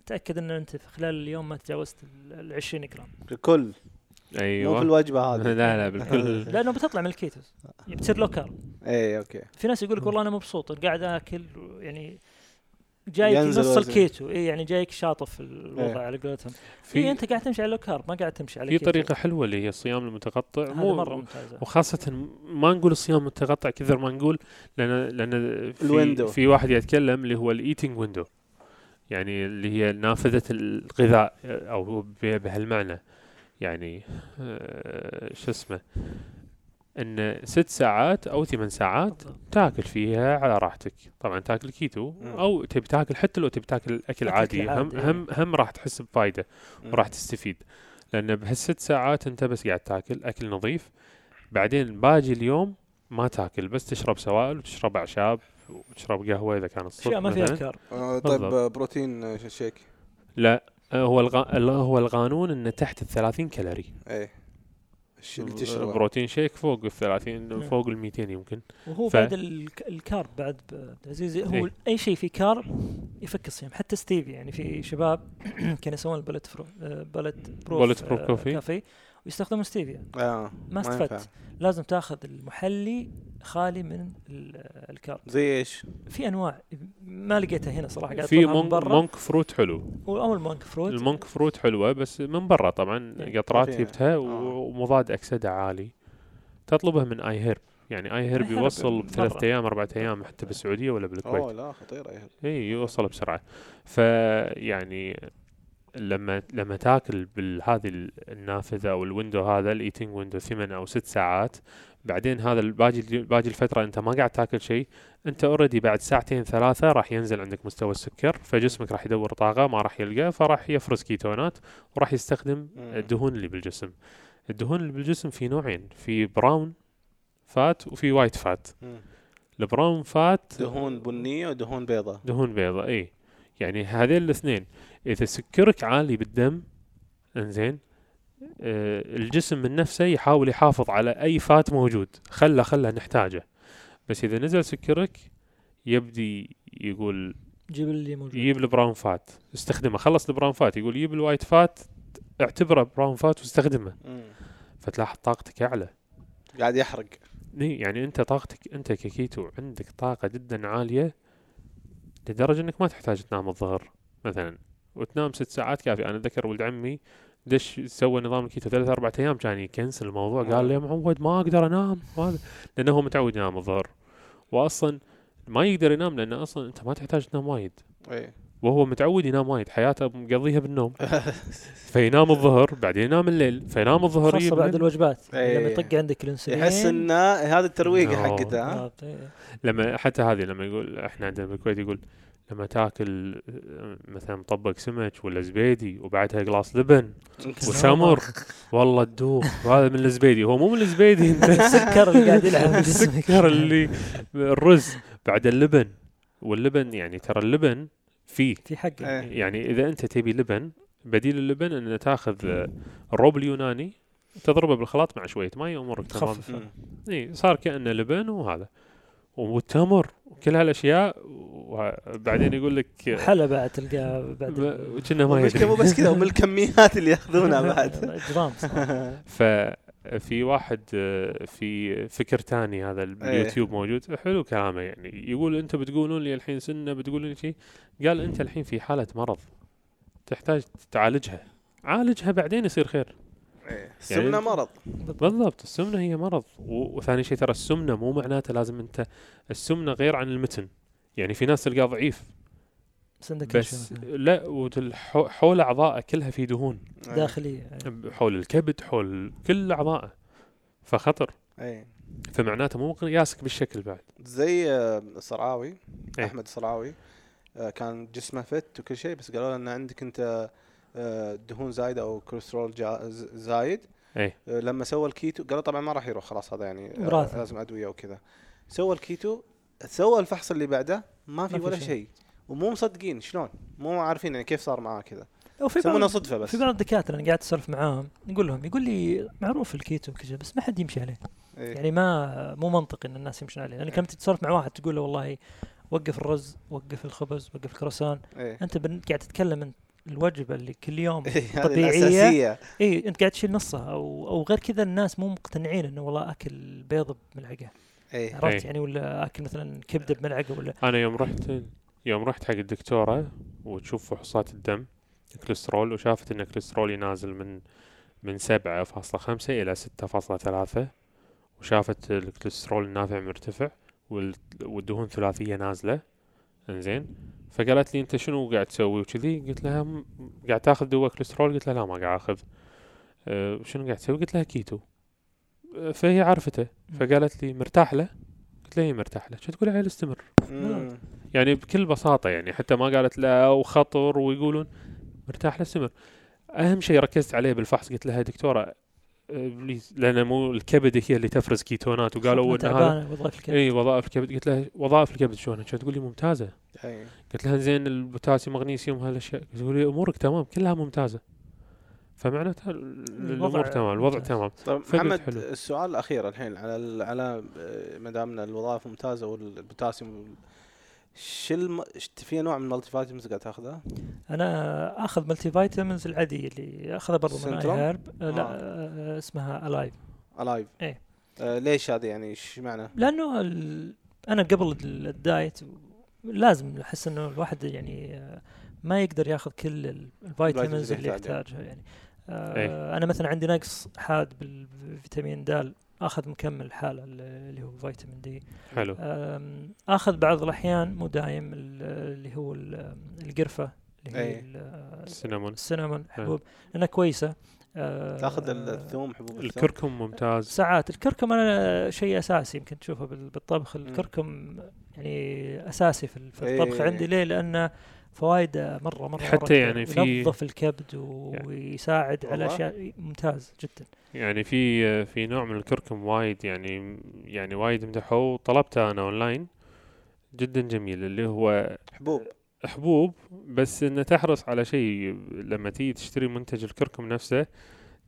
S3: تاكد إن أنت في خلال اليوم ما تجاوزت ال 20 جرام.
S1: الكل مو في
S2: أيوه.
S1: الوجبه هذه.
S2: لا لا بالكل.
S3: لأنه بتطلع من ال ketosis. بتصير لو كارب
S1: اي أوكي.
S3: في ناس يقول لك والله أنا مبسوط قاعد آكل يعني جايك نص
S1: وزن.
S3: الكيتو. اي يعني جايك شاطف الوضع
S1: إيه.
S3: على قولتهم. في
S2: في
S3: أنت قاعد تمشي على low carb ما قاعد تمشي على
S2: في. طريقة حلوة اللي هي الصيام المتقطع. مو
S3: مرة ممتازة.
S2: وخاصة ما نقول الصيام المتقطع كثر ما نقول لأن لأن في,
S1: ال window.
S2: في واحد يتكلم اللي هو ال eating window يعني اللي هي نافذة الغذاء أو بهالمعنى يعني آه، شو اسمه إن ست ساعات أو ثمان ساعات. تاكل فيها على راحتك طبعا تاكل كيتو. أو تبي تاكل حتى لو تبي تاكل
S3: أكل
S2: عادي هم. هم هم راح تحس بفايدة
S1: مم.
S2: وراح تستفيد لأن بهالست ساعات أنت بس قاعد تاكل أكل نظيف بعدين باقي اليوم ما تاكل بس تشرب سوائل وتشرب أعشاب وتشرب قهوة إذا كان الصبح
S3: أشياء ما فيها
S2: مثلاً.
S3: كارب
S1: آه، طيب
S2: بالضبط.
S1: آه، بروتين آه، شيك
S2: لا هو الغ... ال- هو القانون إنه تحت ال 30 كالوري
S1: اي الشيء اللي تشربه
S2: بروتين شيك فوق ال 30
S3: نعم.
S2: فوق ال 200 يمكن
S3: وهو
S2: ف-
S3: بعد الك- الكارب بعد عبد العزيز هو
S2: إيه.
S3: أي شيء فيه كارب يفك الصيام حتى ستيفي يعني في شباب كانوا يسوون البلت فرو Bullet Proof
S2: Bullet Proof
S3: آه،
S2: coffee.
S3: coffee ويستخدمون ستيفيا
S1: آه
S3: ما. استفدت لازم تاخذ المحلي خالي من ال- ال carb
S1: زي إيش؟
S3: في أنواع ما لقيتها هنا صراحة قاعد
S2: في monk,
S3: برا
S2: monk فروت حلو
S3: أو ال monk
S2: fruit ال monk fruit حلوة بس من برا طبعا
S3: إيه.
S2: قطرات. جبتها
S1: آه.
S2: ومضاد أكسدة عالي تطلبها من iHerb يعني iHerb
S3: Herb
S2: يوصل بثلاث. أيام اربعة أيام حتى بالسعودية ولا بالكويت
S1: أوه لا خطيره يا
S2: اي يوصل بسرعة فيعني لما لما تاكل بهذه النافذة أو ال window هذا ال eating window ثمان أو ست ساعات بعدين هذا باقي باقي الفترة أنت ما قاعد تاكل شيء أنت already بعد ساعتين ثلاثة راح ينزل عندك مستوى السكر فجسمك راح يدور طاقة ما راح يلقى فراح يفرز كيتونات وراح يستخدم. الدهون اللي بالجسم الدهون اللي بالجسم في نوعين في brown fat وفي white fat.
S1: ال
S2: brown fat
S1: دهون بنية ودهون بيضاء
S2: دهون بيضاء إي يعني هذين الاثنين. إذا سكرك عالي بالدم إنزين آه الجسم من نفسه يحاول يحافظ على أي fat موجود. خله خله نحتاجه. بس إذا نزل سكرك يبدي يقول
S3: جيب اللي موجود.
S2: يجيب ال brown fat استخدمه. خلص ال brown fat يقول يجيب ال white fat اعتبره brown fat واستخدمه.
S1: مم.
S2: فتلاحظ طاقتك أعلى.
S1: قاعد يحرق.
S2: يعني أنت طاقتك أنت ككيتو عندك طاقة جدا عالية. لدرجة إنك ما تحتاج تنام الظهر مثلا. وتنام ست ساعات كافي أنا أتذكر ولد عمي دش سوى نظام الكيتو ثلاث أربع أيام كان يكنسل الموضوع. قال لي يا معود ما أقدر أنام. لأنه هو متعود ينام الظهر. واصلا ما يقدر ينام لأنه أصلا أنت ما تحتاج تنام وايد.
S1: اي
S2: وهو متعود ينام وايد حياته مقضيها بالنوم فينام الظهر بعدين ينام الليل فينام الظهر
S3: خاصة
S2: يجي
S3: بعد. الوجبات
S1: إيه.
S3: لما يطق عندك الأنسولين
S1: يحس إن هذا الترويقه
S2: No.
S1: حقته ها
S3: بالضبط، إيه.
S2: لما حتى هذه لما يقول إحنا عندنا بالكويت يقول لما تاكل مثلا مطبق سمك ولا زبيدي وبعدها قلاص لبن وتمر والله تدوخ وهذا من الزبيدي هو مو من الزبيدي
S3: السكر اللي قاعد يلعب
S2: السكر اللي الرز بعد اللبن واللبن يعني ترى اللبن فيه.
S3: في حقه
S1: إيه.
S2: يعني إذا أنت تبي لبن بديل اللبن إن تاخذ آه، الروب اليوناني تضربه بالخلاط مع شوية ماء امورك تمام. اي صار كأنه لبن وهذا. والتمر وكل هالأشياء وبعدين يقول لك
S3: وحلا بعد تلقاه بعد
S2: كأنه ما يدري.
S1: مو بس كذا ومن الكميات اللي يأخذونها بعد.
S3: جرام صراحة.
S2: ففي واحد آه، في فكر تاني هذا
S1: إيه.
S2: باليوتيوب موجود. حلو كلامه يعني. يقول أنت بتقولون لي الحين سنة بتقولون لي شيء قال أنت الحين في حالة مرض. تحتاج تعالجها. عالجها بعدين يصير خير.
S1: إيه. السمنه مرض.
S2: بالضبط. السمنة هي مرض. وثاني شيء ترى السمنة مو معناته لازم أنت السمنة غير عن المتن. يعني في ناس تلقاه ضعيف.
S3: بس.
S2: لا وتل- حو- حول اعضائه كلها في دهون.
S3: داخلية
S2: حول الكبد حول كل اعضائه فخطر
S1: أي
S2: فمعناته مو مقياسك بالشكل بعد
S1: زي آه، الصرعاوي
S2: إيه.
S1: أحمد الصرعاوي آه، كان جسمه fit وكل شيء بس قالوا له إن عندك أنت آه، دهون زايدة أو كوليسترول جا- ز- زايد
S2: إيه
S1: آه، لما سوى الكيتو قالوا طبعا ما راح يروح خلاص هذا يعني آه،
S3: وراثة.
S1: لازم أدوية وكذا سوى الكيتو سوى الفحص اللي بعده ما في ولا
S3: شيء.
S1: شيء ومو مصدقين شلون؟ مو عارفين يعني كيف صار معاه كذا. يسمونها صدفة بس.
S3: في بعض الدكاترة أنا قاعد أسولف معاهم نقول لهم يقول لي معروف الكيتو وكذا بس ما حد يمشي عليه.
S1: إيه.
S3: يعني ما مو منطقي إن الناس يمشون عليه. لأن كم تسولف مع واحد تقول له والله وقف الرز وقف الخبز وقف الكروسان
S1: إيه.
S3: أنت بن- قاعد تتكلم أنت الوجبة اللي كل يوم
S1: إيه،. الأساسية.
S3: اي أنت قاعد تشيل نصها. أو أو غير كذا الناس مو مقتنعين إنه والله أكل بيض بملعقة.
S1: إيه.
S3: عرفت؟
S2: إيه.
S3: يعني ولا أكل مثلا كبدة بملعقة ولا
S2: أنا يوم رحت يوم رحت حق الدكتورة وتشوف فحوصات الدم الكوليسترول وشافت إن كوليسترولي نازل من من سبعة فاصلة خمسة إلى ستة فاصلة ثلاثة وشافت الكوليسترول النافع مرتفع وال- والدهون الثلاثية نازلة. إنزين. فقالت لي أنت شنو قاعد تسوي؟ وكذي؟ قلت لها "م- قاعد تاخذ دواء كوليسترول؟ قلت لها لا ما قاعد أخذ. أه شنو قاعد تسوي؟ قلت لها كيتو. أه، فهي عرفته. فقالت لي مرتاح له؟ قلت لها اي مرتاح له. شو تقول عيل استمر. يعني بكل بساطة يعني حتى ما قالت لا وخطر ويقولون مرتاح له استمر أهم شيء ركزت عليه بالفحص قلت لها آه، please لأن مو الكبد هي اللي تفرز كيتونات. وقالوا إيه. هذا
S3: تعبانة وظائف الكبد.
S2: إي وظائف الكبد. قلت لها وظائف الكبد شلون؟ كانت تقول لي ممتازة.
S1: إيه.
S2: قلت لها زين البوتاسيوم مغنيسيوم هالاشياء تقول لي أمورك تمام كلها ممتازة. فمعناتها ال- الأمور تمام الوضع
S3: ممتاز.
S2: تمام.
S1: طيب محمد
S2: حلو.
S1: السؤال الأخير الحين على على آه، ما دامنا الوظائف ممتازة والبوتاسيوم شو الم... في نوع من ال multivitamins قاعد تاخذها؟
S3: أنا أخذ multivitamins العادية اللي أخذها برضو من؟ iHerb لا
S1: آه.
S3: آه. اسمها الايف
S1: الايف
S3: إيه.
S1: آه ليش هذه يعني إيش معنى؟
S3: لأنه ال... أنا قبل ال- ال diet لازم أحس إنه الواحد يعني آه، ما يقدر ياخذ كل ال- ال vitamins اللي
S1: يحتاجها.
S3: يعني آه أنا مثلا عندي نقص حاد بالفيتامين د آخذ مكمل حاله اللي هو فيتامين D.
S2: حلو.
S3: آخذ بعض الأحيان مو دايم ال- اللي هو ال- القرفة اللي هي
S2: السينامون.
S3: السينامون حبوب. لانها كويسة.
S1: تاخذ ال- الثوم حبوب الثوم.
S2: الكركم ممتاز.
S3: ساعات. الكركم أنا شيء أساسي يمكن تشوفه بال- بالطبخ. الكركم يعني أساسي في ال- في الطبخ. عندي. ليه؟ لأنه فوائده مره مره
S2: حتى
S3: مرة
S2: يعني. في-
S3: ينظف الكبد ويساعد على
S1: والله؟
S3: أشياء ممتاز جدا
S2: يعني في في نوع من الكركم وايد يعني يعني وايد مدحوه طلبته أنا أونلاين جدا جميل اللي هو
S1: حبوب
S2: حبوب بس إنه تحرص على شيء لما تيجي تشتري منتج الكركم نفسه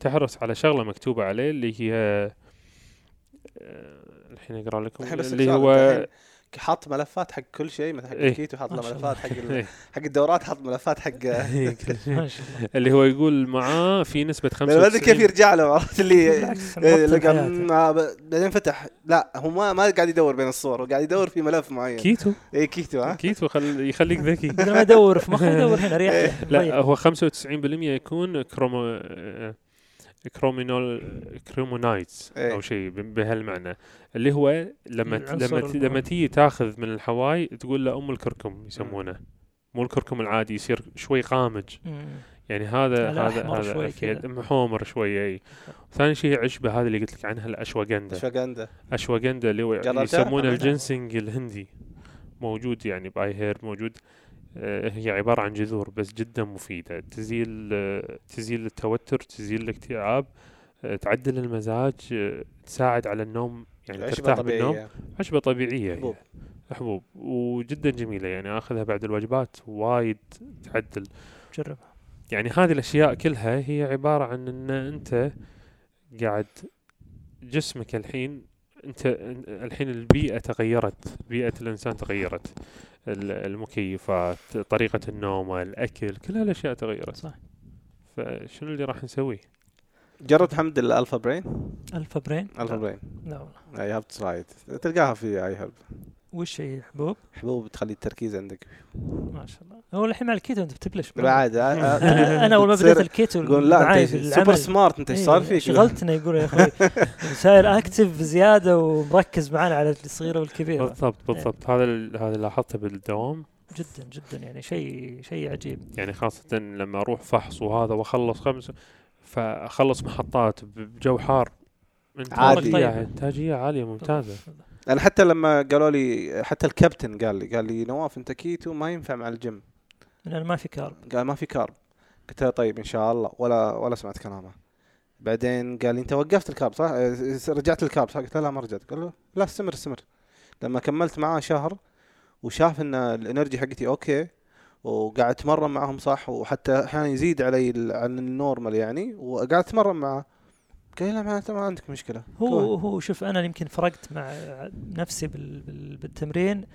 S2: تحرص على شغلة مكتوبة عليه اللي هي آه، الحين أقرأ لكم اللي هو
S1: حاط ملفات حق كل شيء مثلا حق
S2: إيه.
S1: الكيتو حاط له ملفات حق ال-
S2: إيه.
S1: حق الدورات حاط ملفات حق
S3: ما شاء الله.
S2: اللي هو يقول معاه في نسبة
S1: ما ادري كيف
S2: 95
S1: يرجع له؟ عرفت اللي إيه، بعدين فتح. لا هو ما ما قاعد يدور بين الصور هو قاعد يدور في ملف معين.
S2: كيتو؟
S1: اي كيتو ها؟
S2: كيتو خل يخليك ذكي.
S3: ما يدور في مخه يدور هنا ريح
S1: إيه.
S2: لا هو 95% يكون كرومو كرومينول كرومونايتس. أو شيء بهالمعنى اللي هو لما لما. لما تيجي تاخذ من الحواي تقول له أم الكركم يسمونه مو الكركم العادي يصير شوي غامج
S3: مم.
S2: يعني هذا هذا هذا.
S3: كذا.
S2: محومر شوي إي ثاني شيء عشبة هذه اللي قلت لك عنها
S1: ال
S2: ashwagandha ashwagandha ashwagandha
S1: اللي؟
S2: يسمونه؟ الجنسنج الهندي موجود يعني بآي iHerb موجود آه، هي عبارة عن جذور بس جدا مفيدة. تزيل آه، تزيل التوتر تزيل الاكتئاب آه، تعدل المزاج آه، تساعد على النوم يعني
S1: عشبة
S2: ترتاح بالنوم.
S1: طبيعية.
S2: عشبة طبيعية.
S1: حبوب.
S2: حبوب. وجدا جميلة. يعني آخذها بعد الوجبات وايد تعدل.
S3: جربها.
S2: يعني هذه الأشياء كلها هي عبارة عن إن أنت قاعد جسمك الحين أنت الحين البيئة تغيرت بيئة الإنسان تغيرت. ال- المكيفات طريقة النوم الأكل كل هالأشياء تغيرت.
S3: صح.
S2: فشنو اللي راح نسويه
S1: جربت حمد ال Alpha
S3: Brain؟ Alpha
S1: Brain؟
S3: Alpha.
S1: Brain.
S3: لا والله.
S1: I have to try تلقاها في اي هيلب
S3: وش هي؟ حبوب؟
S1: حبوب تخلي التركيز عندك.
S3: ما شاء الله. هو الحين مع الكيتو انت بتبلش.
S1: بعد
S3: أنا أنا أول ما بديت الكيتو
S1: يقول لا
S3: معاي
S1: انت
S3: super
S1: smart أنت إيش صار فيك؟
S3: شغلتنا يقول يا أخوي صاير active بزيادة ومركز معانا على الصغيرة والكبيرة.
S2: بالضبط بالضبط. هذا ال- هذا لاحظته بالدوام.
S3: جدا جدا يعني شيء شيء عجيب.
S2: يعني خاصة لما أروح فحص وهذا وأخلص خمس فأخلص محطات بجو حار.
S1: عادي.
S2: انتاجية إنتاجية عالية ممتازة.
S1: أنا حتى لما قالوا لي حتى الكابتن قال لي قال لي نواف أنت كيتو ما ينفع مع الجيم.
S3: لأن ما في كارب.
S1: قال ما في كارب. قلت له طيب إن شاء الله. ولا ولا سمعت كلامه. بعدين قال لي أنت وقفت ال carb صح؟ آه، رجعت ال carb صح؟ قلت له لا ما رجعت. قال له لا استمر استمر. لما كملت معاه شهر وشاف إن ال energy حقتي okay وقاعد أتمرن معهم صح وحتى أحيانا يزيد علي عن ال normal يعني وقاعد أتمرن معاه. قال لي لا ما, ما عندك مشكلة.
S3: هو هو شوف أنا يمكن فرقت مع نفسي بال بال بالتمرين.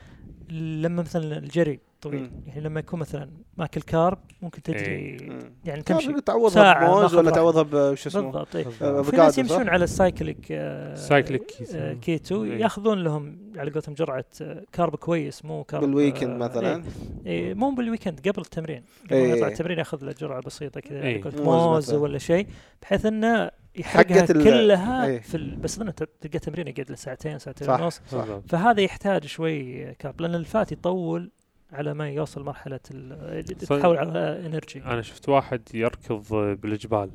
S3: لما مثلا الجري طويل
S1: مم.
S3: يعني لما يكون مثلا ماكل carb ممكن تجري
S2: إيه.
S1: مم.
S3: يعني تمشي
S1: تعوضها بموز ولا. تعوضها بش اسمه
S3: بالضبط إيه.
S1: آه،
S3: في ناس يمشون؟ على ال cyclic آه،
S2: cyclic keto.
S3: آه، كيتو
S2: إيه.
S3: يأخذون لهم على قولتهم جرعة آه، carb كويس مو carb
S1: بال weekend
S3: آه،
S1: مثلا
S3: إيه. إيه مو بال weekend قبل التمرين قبل
S1: إيه.
S3: يطلع التمرين يأخذ له جرعة بسيطة كذا
S2: إيه.
S1: موز.
S3: ولا شيء بحيث إنه يحرقها كلها
S1: إيه.
S3: في ال... بس إنه تلقى تمرين يقعد له ساعتين ساعتين. ونص. فهذا يحتاج شوي carb لأن ال fat يطول على ما يوصل مرحلة ال- تتحول على energy
S2: أنا شفت واحد يركض بالجبال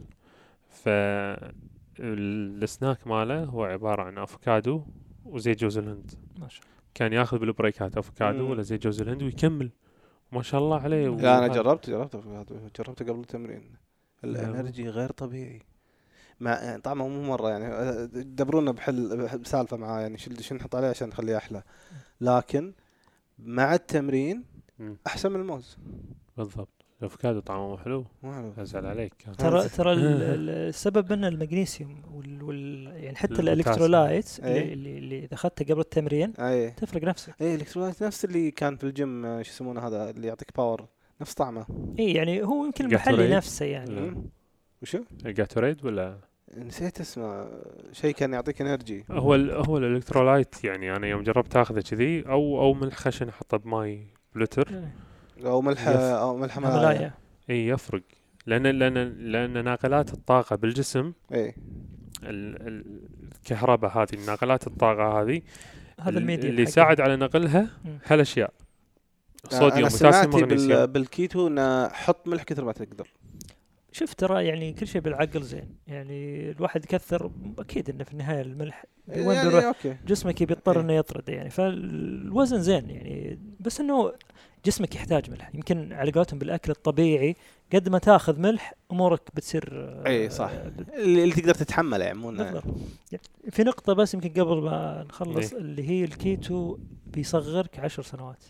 S2: ف السناك ماله هو عبارة عن أفوكادو وزيت جوز الهند.
S3: ما شاء
S2: كان ياخذ بال breakات
S1: أفوكادو.
S2: ولا زيت جوز الهند ويكمل. ما شاء الله عليه.
S1: لا
S2: أنا.
S1: جربت جربت أفوكادو، جربته قبل التمرين. ال energy غير طبيعي. مع طعمه مو مرة يعني دبرونا بحل بح- بسالفة معاه يعني شو نحط عليه عشان نخليه أحلى. لكن مع التمرين. أحسن من الموز
S2: بالضبط الأفوكادو طعمه حلو
S1: مو حلو
S2: أزعل عليك.
S3: ترى ترى ال- ال- السبب منه المغنيسيوم وال, وال يعني حتى.
S2: ال
S3: electrolyte
S1: أي.
S3: اللي, اللي, اللي إذا اخذته قبل التمرين
S1: أي
S3: تفرق نفسك
S1: أي ال electrolyte نفس اللي كان في الجيم آه، شو يسمونه هذا اللي يعطيك power نفس طعمه
S3: إي يعني هو يمكن. المحلي نفسه يعني.
S1: وشو؟
S2: Gatorade ولا
S1: نسيت اسمه. شيء كان يعطيك energy
S2: هو ال هو ال electrolyte يعني أنا يوم جربت آخذه كذي أو أو ملح خشن احطه بماي بلتر
S1: أو ملح. أو ملح هملايا
S3: هيمالايا
S2: إي يفرق. لأن لأن لأن ناقلات الطاقة بالجسم
S1: إي.
S2: ال- ال- الكهرباء هذه ناقلات الطاقة هذه
S3: هذا
S2: ال-
S3: الميديا
S2: اللي يساعد على نقلها. هالأشياء. صوديوم
S1: سمعت بال...
S2: مغنيسيوم
S1: بالكيتو إنه حط ملح كثر ما تقدر.
S3: شوف ترى يعني كل شيء بالعقل زين. يعني الواحد يكثر أكيد إنه في النهاية الملح وين
S1: يعني
S3: بيروح؟ جسمك بيضطر
S1: إيه.
S3: إنه يطرد يعني. فالوزن زين يعني. بس إنه جسمك يحتاج ملح. يمكن على قولتهم بالأكل الطبيعي قد ما تأخذ ملح أمورك بتصير آه،
S1: اي صح.
S3: بت-
S1: اللي, تقدر تتحمله يعني مو
S3: في نقطة بس يمكن قبل ما نخلص
S2: إيه.
S3: اللي هي الكيتو بيصغرك عشر سنوات.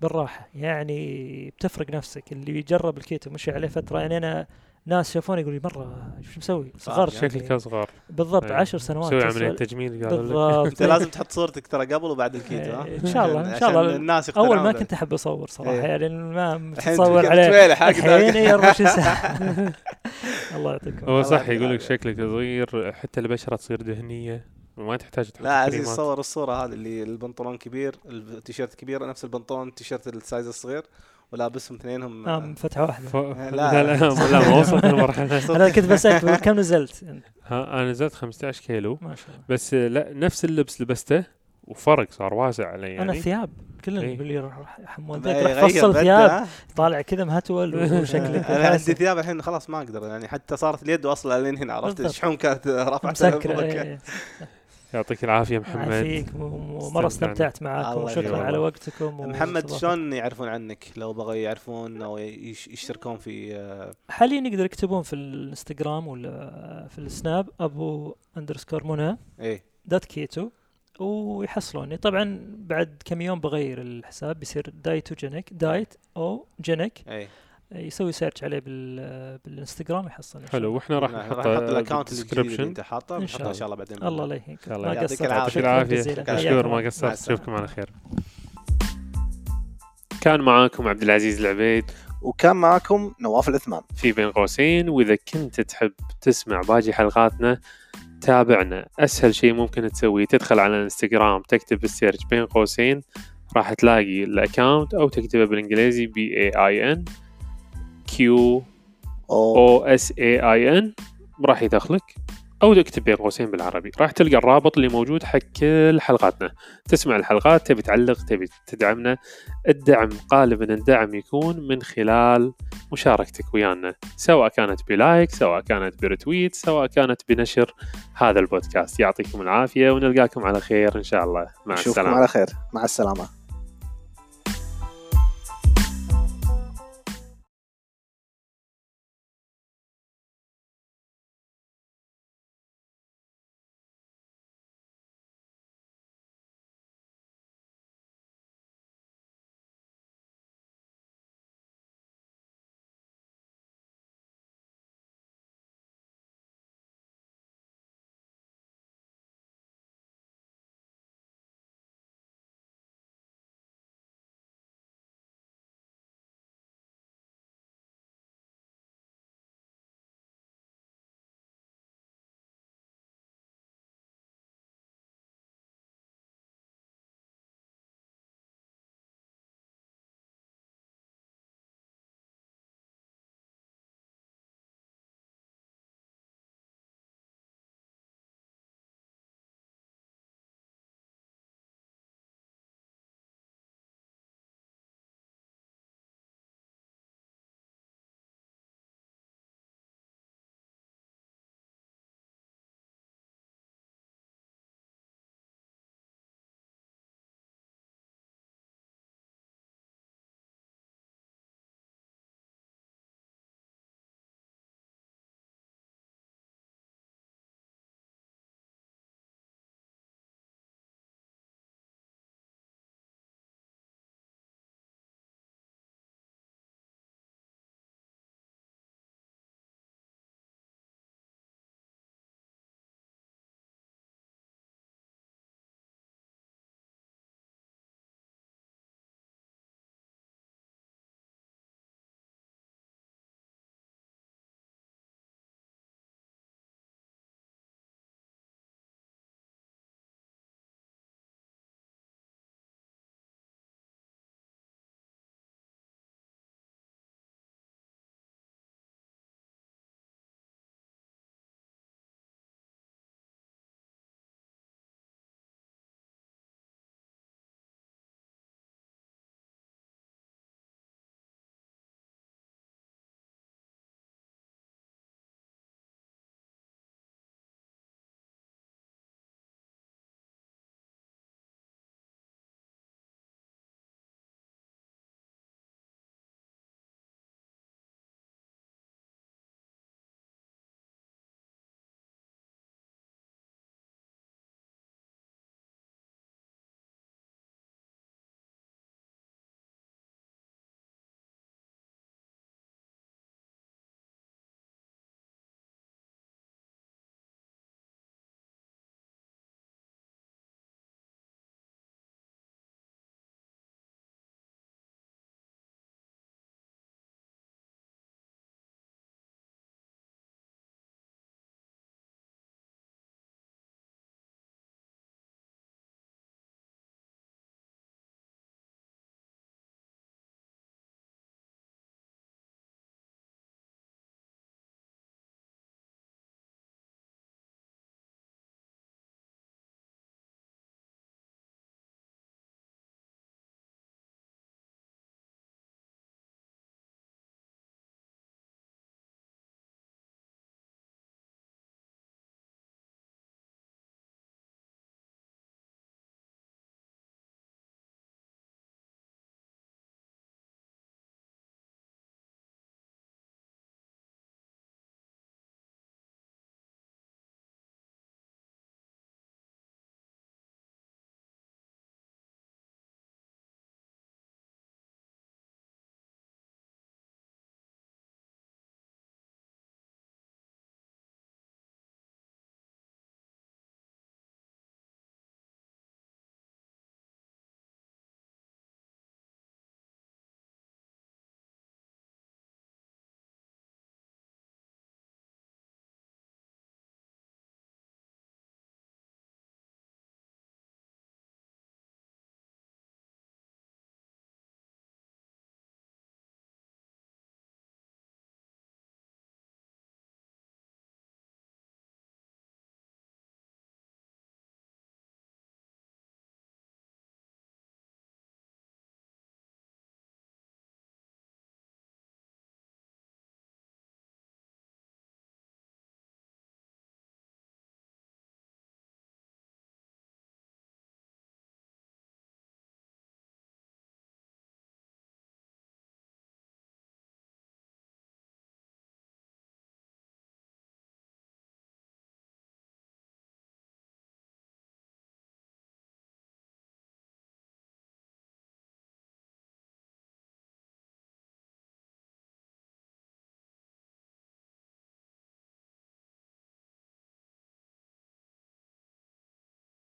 S3: بالراحة يعني بتفرق نفسك اللي يجرب الكيتو مشي عليه فترة يعني أنا ناس شافوني يقولوا لي مرة شو مسوي؟ صغرت
S1: يعني.
S2: شكلك اصغر
S3: بالضبط
S2: إيه.
S3: عشر سنوات
S2: سوي عملية تجميل
S3: بالضبط
S1: أنت لازم تحط صورتك ترى قبل وبعد الكيتو ها
S3: إيه، إن شاء الله، إن
S1: عشان-
S3: شاء الله.
S1: الناس أول
S3: ما. كنت أحب أصور صراحة
S1: إيه.
S3: يعني ما
S1: تلقى
S3: عليه الحين
S1: ذاك.
S3: إيه، 24 ساعه الله يعطيكم
S2: هو صح يقول لك. شكلك صغير حتى البشرة تصير دهنيه وما تحتاج تحط
S1: لا عزيز
S2: كريمات.
S1: صور الصورة هذه اللي البنطلون كبير التيشيرت كبير نفس البنطلون التيشيرت ال size الصغير ولابسهم اثنينهم
S3: نعم فتحه واحدة
S2: ف...
S1: لا.
S2: لا لا لا ما وصلت للمرحله
S3: أنا كنت بسألك كم نزلت؟
S2: ها أنا نزلت 15 كيلو
S3: ما شاء الله
S2: بس لا نفس اللبس لبسته وفرق صار واسع علي يعني
S3: أنا الثياب كلنا. يقول لي روح حمود
S1: ما
S3: ذاك روح فصل ثياب؟ طالع كذا مهتول وشكلك
S1: أنا عندي ثياب الحين خلاص ما أقدر يعني حتى صارت اليد واصلة لين هنا عرفت. الشحوم كانت رافعه
S3: مسكر إيه.
S2: يعطيك العافية محمد.
S3: يعافيك ومره استمتعت معاكم
S1: الله
S3: وشكرا. على وقتكم
S1: محمد. شلون يعرفون عنك؟ لو بغوا يعرفون أو يش- يشتركون في آه،
S3: حاليا يقدر يكتبون في الانستغرام ولا في السناب أبو underscore منى.
S1: إيه.
S3: dot keto. ويحصلوني. طبعا بعد كم يوم بغير الحساب بيصير ketogenic diet أو genic.
S1: إيه.
S3: يسوي search عليه بال بالانستغرام يحصل
S2: حلو. وإحنا راح
S1: راح
S2: نحط
S1: ال account الجديد اللي أنت حاطه
S3: إن
S1: نحطه
S3: شاء
S1: إن شاء الله بعدين.
S3: الله لا يهينك
S2: الله.
S3: ما
S1: يعطيك العافية.
S2: مشكور ما. قصرت. أشوفكم على خير. كان معاكم عبد العزيز العبيد.
S1: وكان معكم نواف العثمان
S2: في بين قوسين. وإذا كنت تحب تسمع باقي حلقاتنا تابعنا. أسهل شيء ممكن تسويه تدخل على الانستغرام تكتب بال search بين قوسين. راح تلاقي ال account أو تكتبه بالإنجليزي B A I N
S1: Q
S2: O S A I N راح يدخلك. أو تكتب بين قوسين بالعربي. راح تلقى الرابط اللي موجود حق كل حلقاتنا. تسمع الحلقات تبي تعلق تبي تدعمنا. الدعم غالبا الدعم يكون من خلال مشاركتك ويانا. سواء كانت ب like سواء كانت ب retweet سواء كانت بنشر هذا البودكاست. يعطيكم العافية ونلقاكم على خير إن شاء الله. مع السلامة.
S1: على خير. مع السلامة.